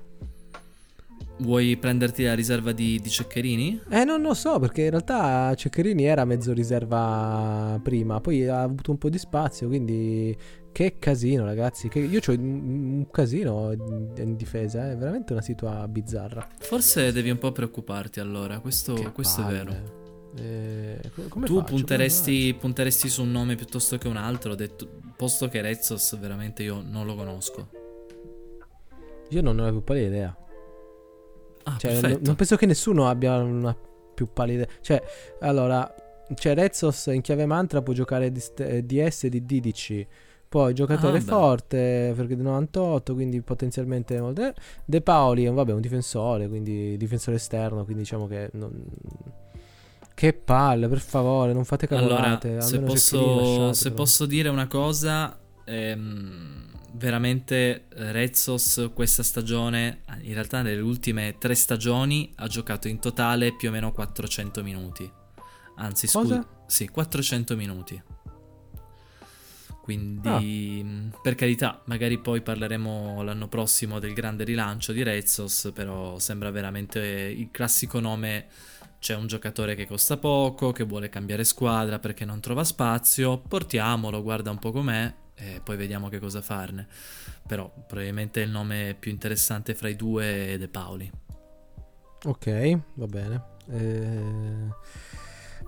Speaker 1: Vuoi prenderti la riserva di, di, Ceccherini?
Speaker 2: Eh, non lo so, perché in realtà Ceccherini era mezzo riserva prima, poi ha avuto un po' di spazio, quindi che casino, ragazzi. Che io ho un casino in difesa, è veramente una situazione bizzarra.
Speaker 1: Forse devi un po' preoccuparti allora, questo, questo è vero.
Speaker 2: Eh,
Speaker 1: tu punteresti, punteresti, su un nome piuttosto che un altro, detto, posto che Rezzos veramente io non lo conosco.
Speaker 2: Io non ne ho più pallida idea.
Speaker 1: Ah,
Speaker 2: cioè, non, non penso che nessuno abbia una più pallida. Cioè, allora, cioè Rezzos in chiave mantra può giocare DS di DDC. Poi giocatore ah, forte perché di 98, quindi potenzialmente De Paoli vabbè, un difensore, quindi difensore esterno, quindi diciamo che non... Che palle, per favore, non fate cavolate.
Speaker 1: Allora, se, posso, se posso dire una cosa, ehm, veramente eh, Rezzos questa stagione, in realtà nelle ultime tre stagioni, ha giocato in totale più o meno 400 minuti. Anzi, scusa, sì, 400 minuti. Quindi, ah. Per carità, magari poi parleremo l'anno prossimo del grande rilancio di Rezzos, però sembra veramente il classico nome. C'è un giocatore che costa poco, che vuole cambiare squadra perché non trova spazio, portiamolo, guarda un po' com'è e poi vediamo che cosa farne. Però probabilmente il nome più interessante fra i due è De Paoli.
Speaker 2: Ok, va bene. Eh...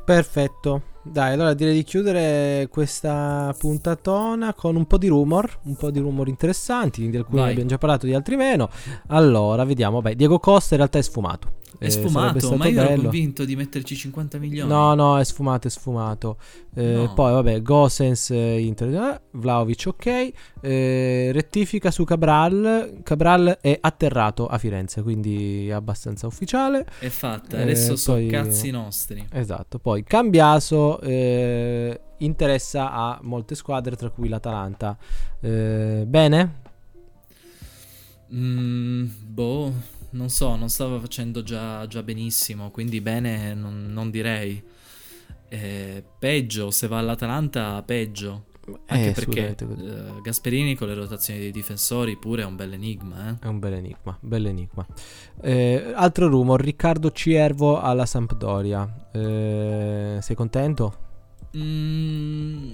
Speaker 2: Perfetto. Dai, allora direi di chiudere questa puntatona con un po' di rumor, un po' di rumor interessanti, di alcuni abbiamo già parlato, di altri meno. Allora, vediamo, beh, Diego Costa in realtà è sfumato.
Speaker 1: È eh, sfumato, ma io bello. ero convinto di metterci 50 milioni.
Speaker 2: No, no, è sfumato, è sfumato. Eh, no. Poi, vabbè, Gosens, eh, Inter, eh, Vlaovic, ok. Eh, rettifica su Cabral. Cabral è atterrato a Firenze, quindi è abbastanza ufficiale.
Speaker 1: È fatta, adesso eh, sono cazzi nostri.
Speaker 2: Esatto, poi Cambiaso interessa a molte squadre, tra cui l'Atalanta. bene?
Speaker 1: Mm, boh non so, non stava facendo già, già benissimo, quindi bene non, non direi. Eh, peggio, se va all'Atalanta, peggio. Anche eh, perché uh, Gasperini con le rotazioni dei difensori pure è un bel enigma. Eh?
Speaker 2: È un bel enigma, bel enigma. Eh, altro rumor, Riccardo Ciervo alla Sampdoria. Eh, sei contento?
Speaker 1: Mm,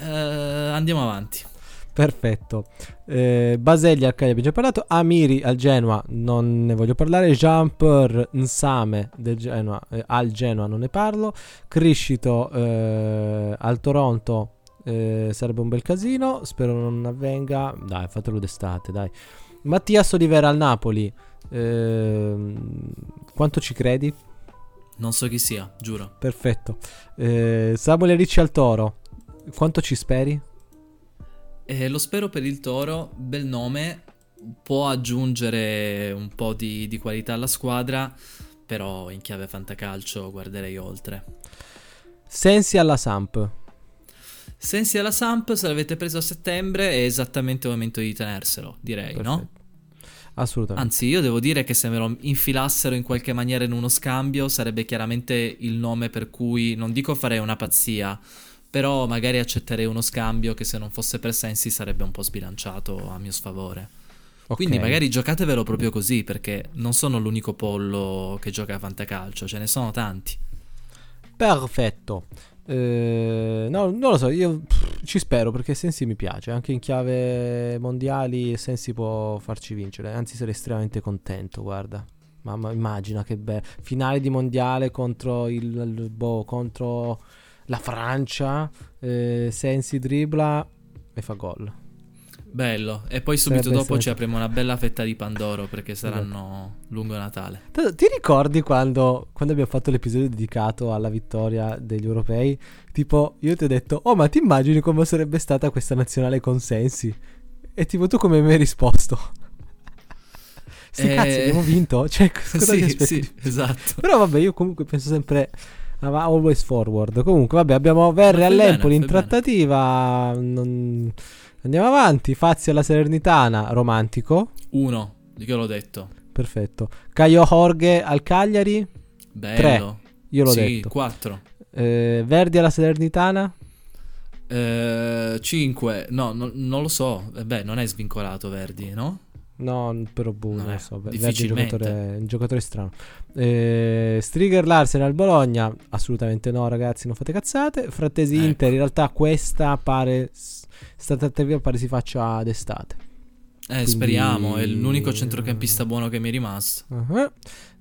Speaker 1: andiamo avanti.
Speaker 2: Perfetto. Eh, Baselli al Cagliari abbiamo già parlato. Amiri al Genoa non ne voglio parlare. Jean-Pierre Nsame del Genoa, eh, al Genoa non ne parlo. Criscito eh, al Toronto eh, sarebbe un bel casino. Spero non avvenga. Dai, fatelo d'estate, dai. Mattias Olivera al Napoli. Ehm, quanto ci credi?
Speaker 1: Non so chi sia, giuro.
Speaker 2: Perfetto. Eh, Samuele Ricci al Toro. Quanto ci speri?
Speaker 1: Eh, lo spero per il Toro, bel nome, può aggiungere un po' di, di qualità alla squadra, però in chiave fantacalcio guarderei oltre.
Speaker 2: Sensi alla Samp.
Speaker 1: Sensi alla Samp, se l'avete preso a settembre è esattamente il momento di tenerselo, direi, Perfetto. no?
Speaker 2: Assolutamente.
Speaker 1: Anzi, io devo dire che se me lo infilassero in qualche maniera in uno scambio, sarebbe chiaramente il nome per cui non dico farei una pazzia, però magari accetterei uno scambio che se non fosse per Sensi sarebbe un po' sbilanciato a mio sfavore. Okay. Quindi magari giocatevelo proprio così, perché non sono l'unico pollo che gioca a fantacalcio, ce ne sono tanti.
Speaker 2: Perfetto. Eh, no, non lo so, io ci spero perché Sensi mi piace, anche in chiave mondiali Sensi può farci vincere, anzi sarei estremamente contento, guarda. Mamma, immagina che bello. Finale di mondiale contro il, il boh, contro la Francia, eh, Sensi dribbla e fa gol.
Speaker 1: Bello, e poi subito Sarebbe dopo ci apriamo una bella fetta di Pandoro perché saranno lungo Natale.
Speaker 2: Ti ricordi quando, quando, abbiamo fatto l'episodio dedicato alla vittoria degli europei? Tipo, io ti ho detto, oh ma ti immagini come sarebbe stata questa nazionale con Sensi? E tipo, tu come mi hai risposto? Sì, eh... cazzo, abbiamo vinto? Cioè, cosa sì, ti aspetti? Sì,
Speaker 1: esatto.
Speaker 2: Però vabbè, io comunque penso sempre always forward. Comunque, vabbè, abbiamo Verri all'Empoli in trattativa. Non... Andiamo avanti. Fazio alla Salernitana, romantico.
Speaker 1: Uno, di che l'ho detto.
Speaker 2: Perfetto. Caio Jorge al Cagliari.
Speaker 1: Bello. Tre.
Speaker 2: Io l'ho
Speaker 1: sì,
Speaker 2: detto.
Speaker 1: Quattro.
Speaker 2: Eh, Verdi alla Salernitana.
Speaker 1: Eh, 5, no, no, non lo so. Eh, beh, non è svincolato Verdi, no?
Speaker 2: No, però boh, non, lo so. Verdi è un giocatore, un giocatore strano. Eh, Striger Larsen al Bologna. Assolutamente no, ragazzi, non fate cazzate. Frattesi ecco. Inter, in realtà questa pare. Sta trattativa pare si faccia d'estate.
Speaker 1: Eh, Quindi... speriamo. È l'unico centrocampista buono che mi è rimasto.
Speaker 2: Uh-huh.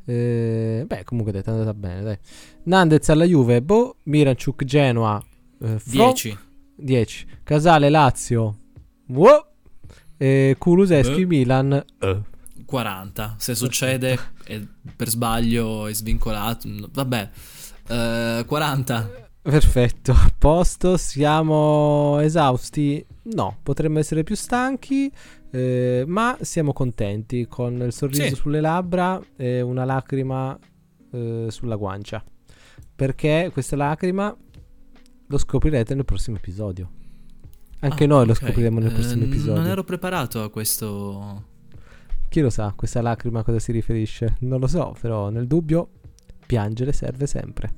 Speaker 2: Eh, beh, comunque dai, è andata bene. Dai. Nandez alla Juve. Boh, Miranchuk Genoa.
Speaker 1: 10. Eh,
Speaker 2: 10. Casale Lazio. Wow. E Kuluseschi uh. Milan.
Speaker 1: Uh. 40. Se succede per sbaglio è svincolato. Vabbè. Uh, 40.
Speaker 2: Perfetto, a posto, siamo esausti? No, potremmo essere più stanchi, eh, ma siamo contenti con il sorriso sì. sulle labbra e una lacrima eh, sulla guancia. Perché questa lacrima lo scoprirete nel prossimo episodio. Anche ah, noi lo scopriremo nel prossimo eh, episodio.
Speaker 1: Non ero preparato a questo.
Speaker 2: Chi lo sa, questa lacrima a cosa si riferisce? Non lo so, però nel dubbio, piangere serve sempre.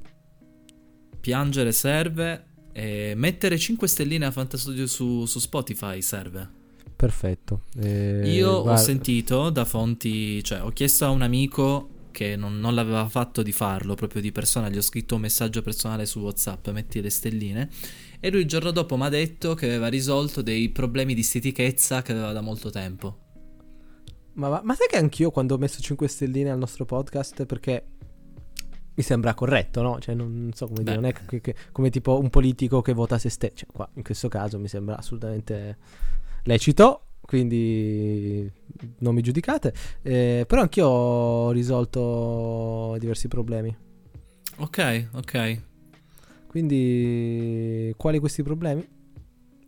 Speaker 1: Piangere serve e mettere 5 stelline a Fantastudio su, su Spotify serve.
Speaker 2: Perfetto.
Speaker 1: Eh, Io guarda... ho sentito da fonti, cioè ho chiesto a un amico che non, non, l'aveva fatto di farlo proprio di persona, gli ho scritto un messaggio personale su WhatsApp, metti le stelline, e lui il giorno dopo mi ha detto che aveva risolto dei problemi di stitichezza che aveva da molto tempo.
Speaker 2: Ma, ma, ma sai che anch'io quando ho messo 5 stelline al nostro podcast, perché mi sembra corretto, no? Cioè, non, non so come Beh. dire, non è che, che, come tipo un politico che vota se stesso. Cioè, qua in questo caso mi sembra assolutamente lecito quindi non mi giudicate. Eh, però anch'io ho risolto diversi problemi.
Speaker 1: Ok, ok.
Speaker 2: Quindi, quali questi problemi?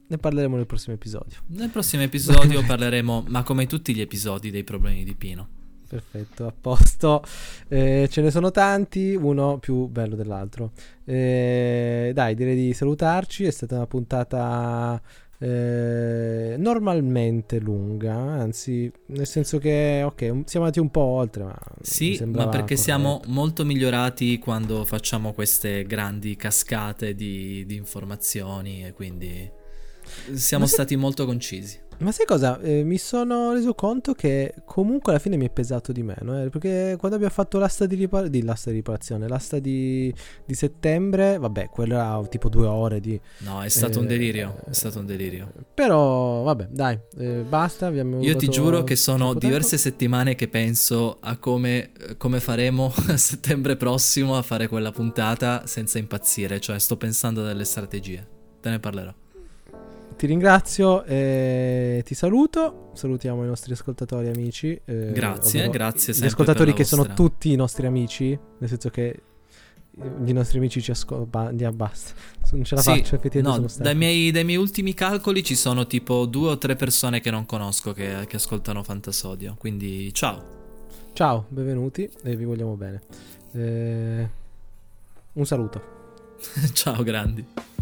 Speaker 2: Ne parleremo nel prossimo episodio.
Speaker 1: Nel prossimo episodio parleremo, ma come tutti gli episodi, dei problemi di Pino.
Speaker 2: Perfetto, a posto. Eh, ce ne sono tanti, uno più bello dell'altro. Eh, dai, direi di salutarci. È stata una puntata eh, normalmente lunga, anzi, nel senso che, ok, siamo andati un po' oltre. Ma
Speaker 1: sì, ma perché corretto. siamo molto migliorati quando facciamo queste grandi cascate di, di informazioni e quindi siamo stati molto concisi.
Speaker 2: Ma sai cosa? Eh, mi sono reso conto che comunque alla fine mi è pesato di meno. Eh, perché quando abbiamo fatto l'asta di, ripar- di, l'asta di riparazione, l'asta di, di, settembre, vabbè, quello era tipo due ore di.
Speaker 1: No, è stato eh, un delirio. È stato un delirio.
Speaker 2: Però, vabbè, dai, eh, basta.
Speaker 1: Io ti giuro che sono diverse tempo. settimane che penso a come, come faremo a settembre prossimo a fare quella puntata senza impazzire. Cioè, sto pensando a delle strategie. Te ne parlerò
Speaker 2: ti ringrazio e ti saluto. Salutiamo i nostri ascoltatori amici.
Speaker 1: Eh, grazie, grazie.
Speaker 2: Gli ascoltatori che vostra... sono tutti i nostri amici, nel senso che i nostri amici ci ascoltano. Ba- basta. Non ce la sì, faccio, effettivamente.
Speaker 1: No, dai miei, dai miei, ultimi calcoli ci sono tipo due o tre persone che non conosco che, che ascoltano Fantasodio. Quindi ciao.
Speaker 2: Ciao, benvenuti e vi vogliamo bene. Eh, un saluto.
Speaker 1: ciao, grandi.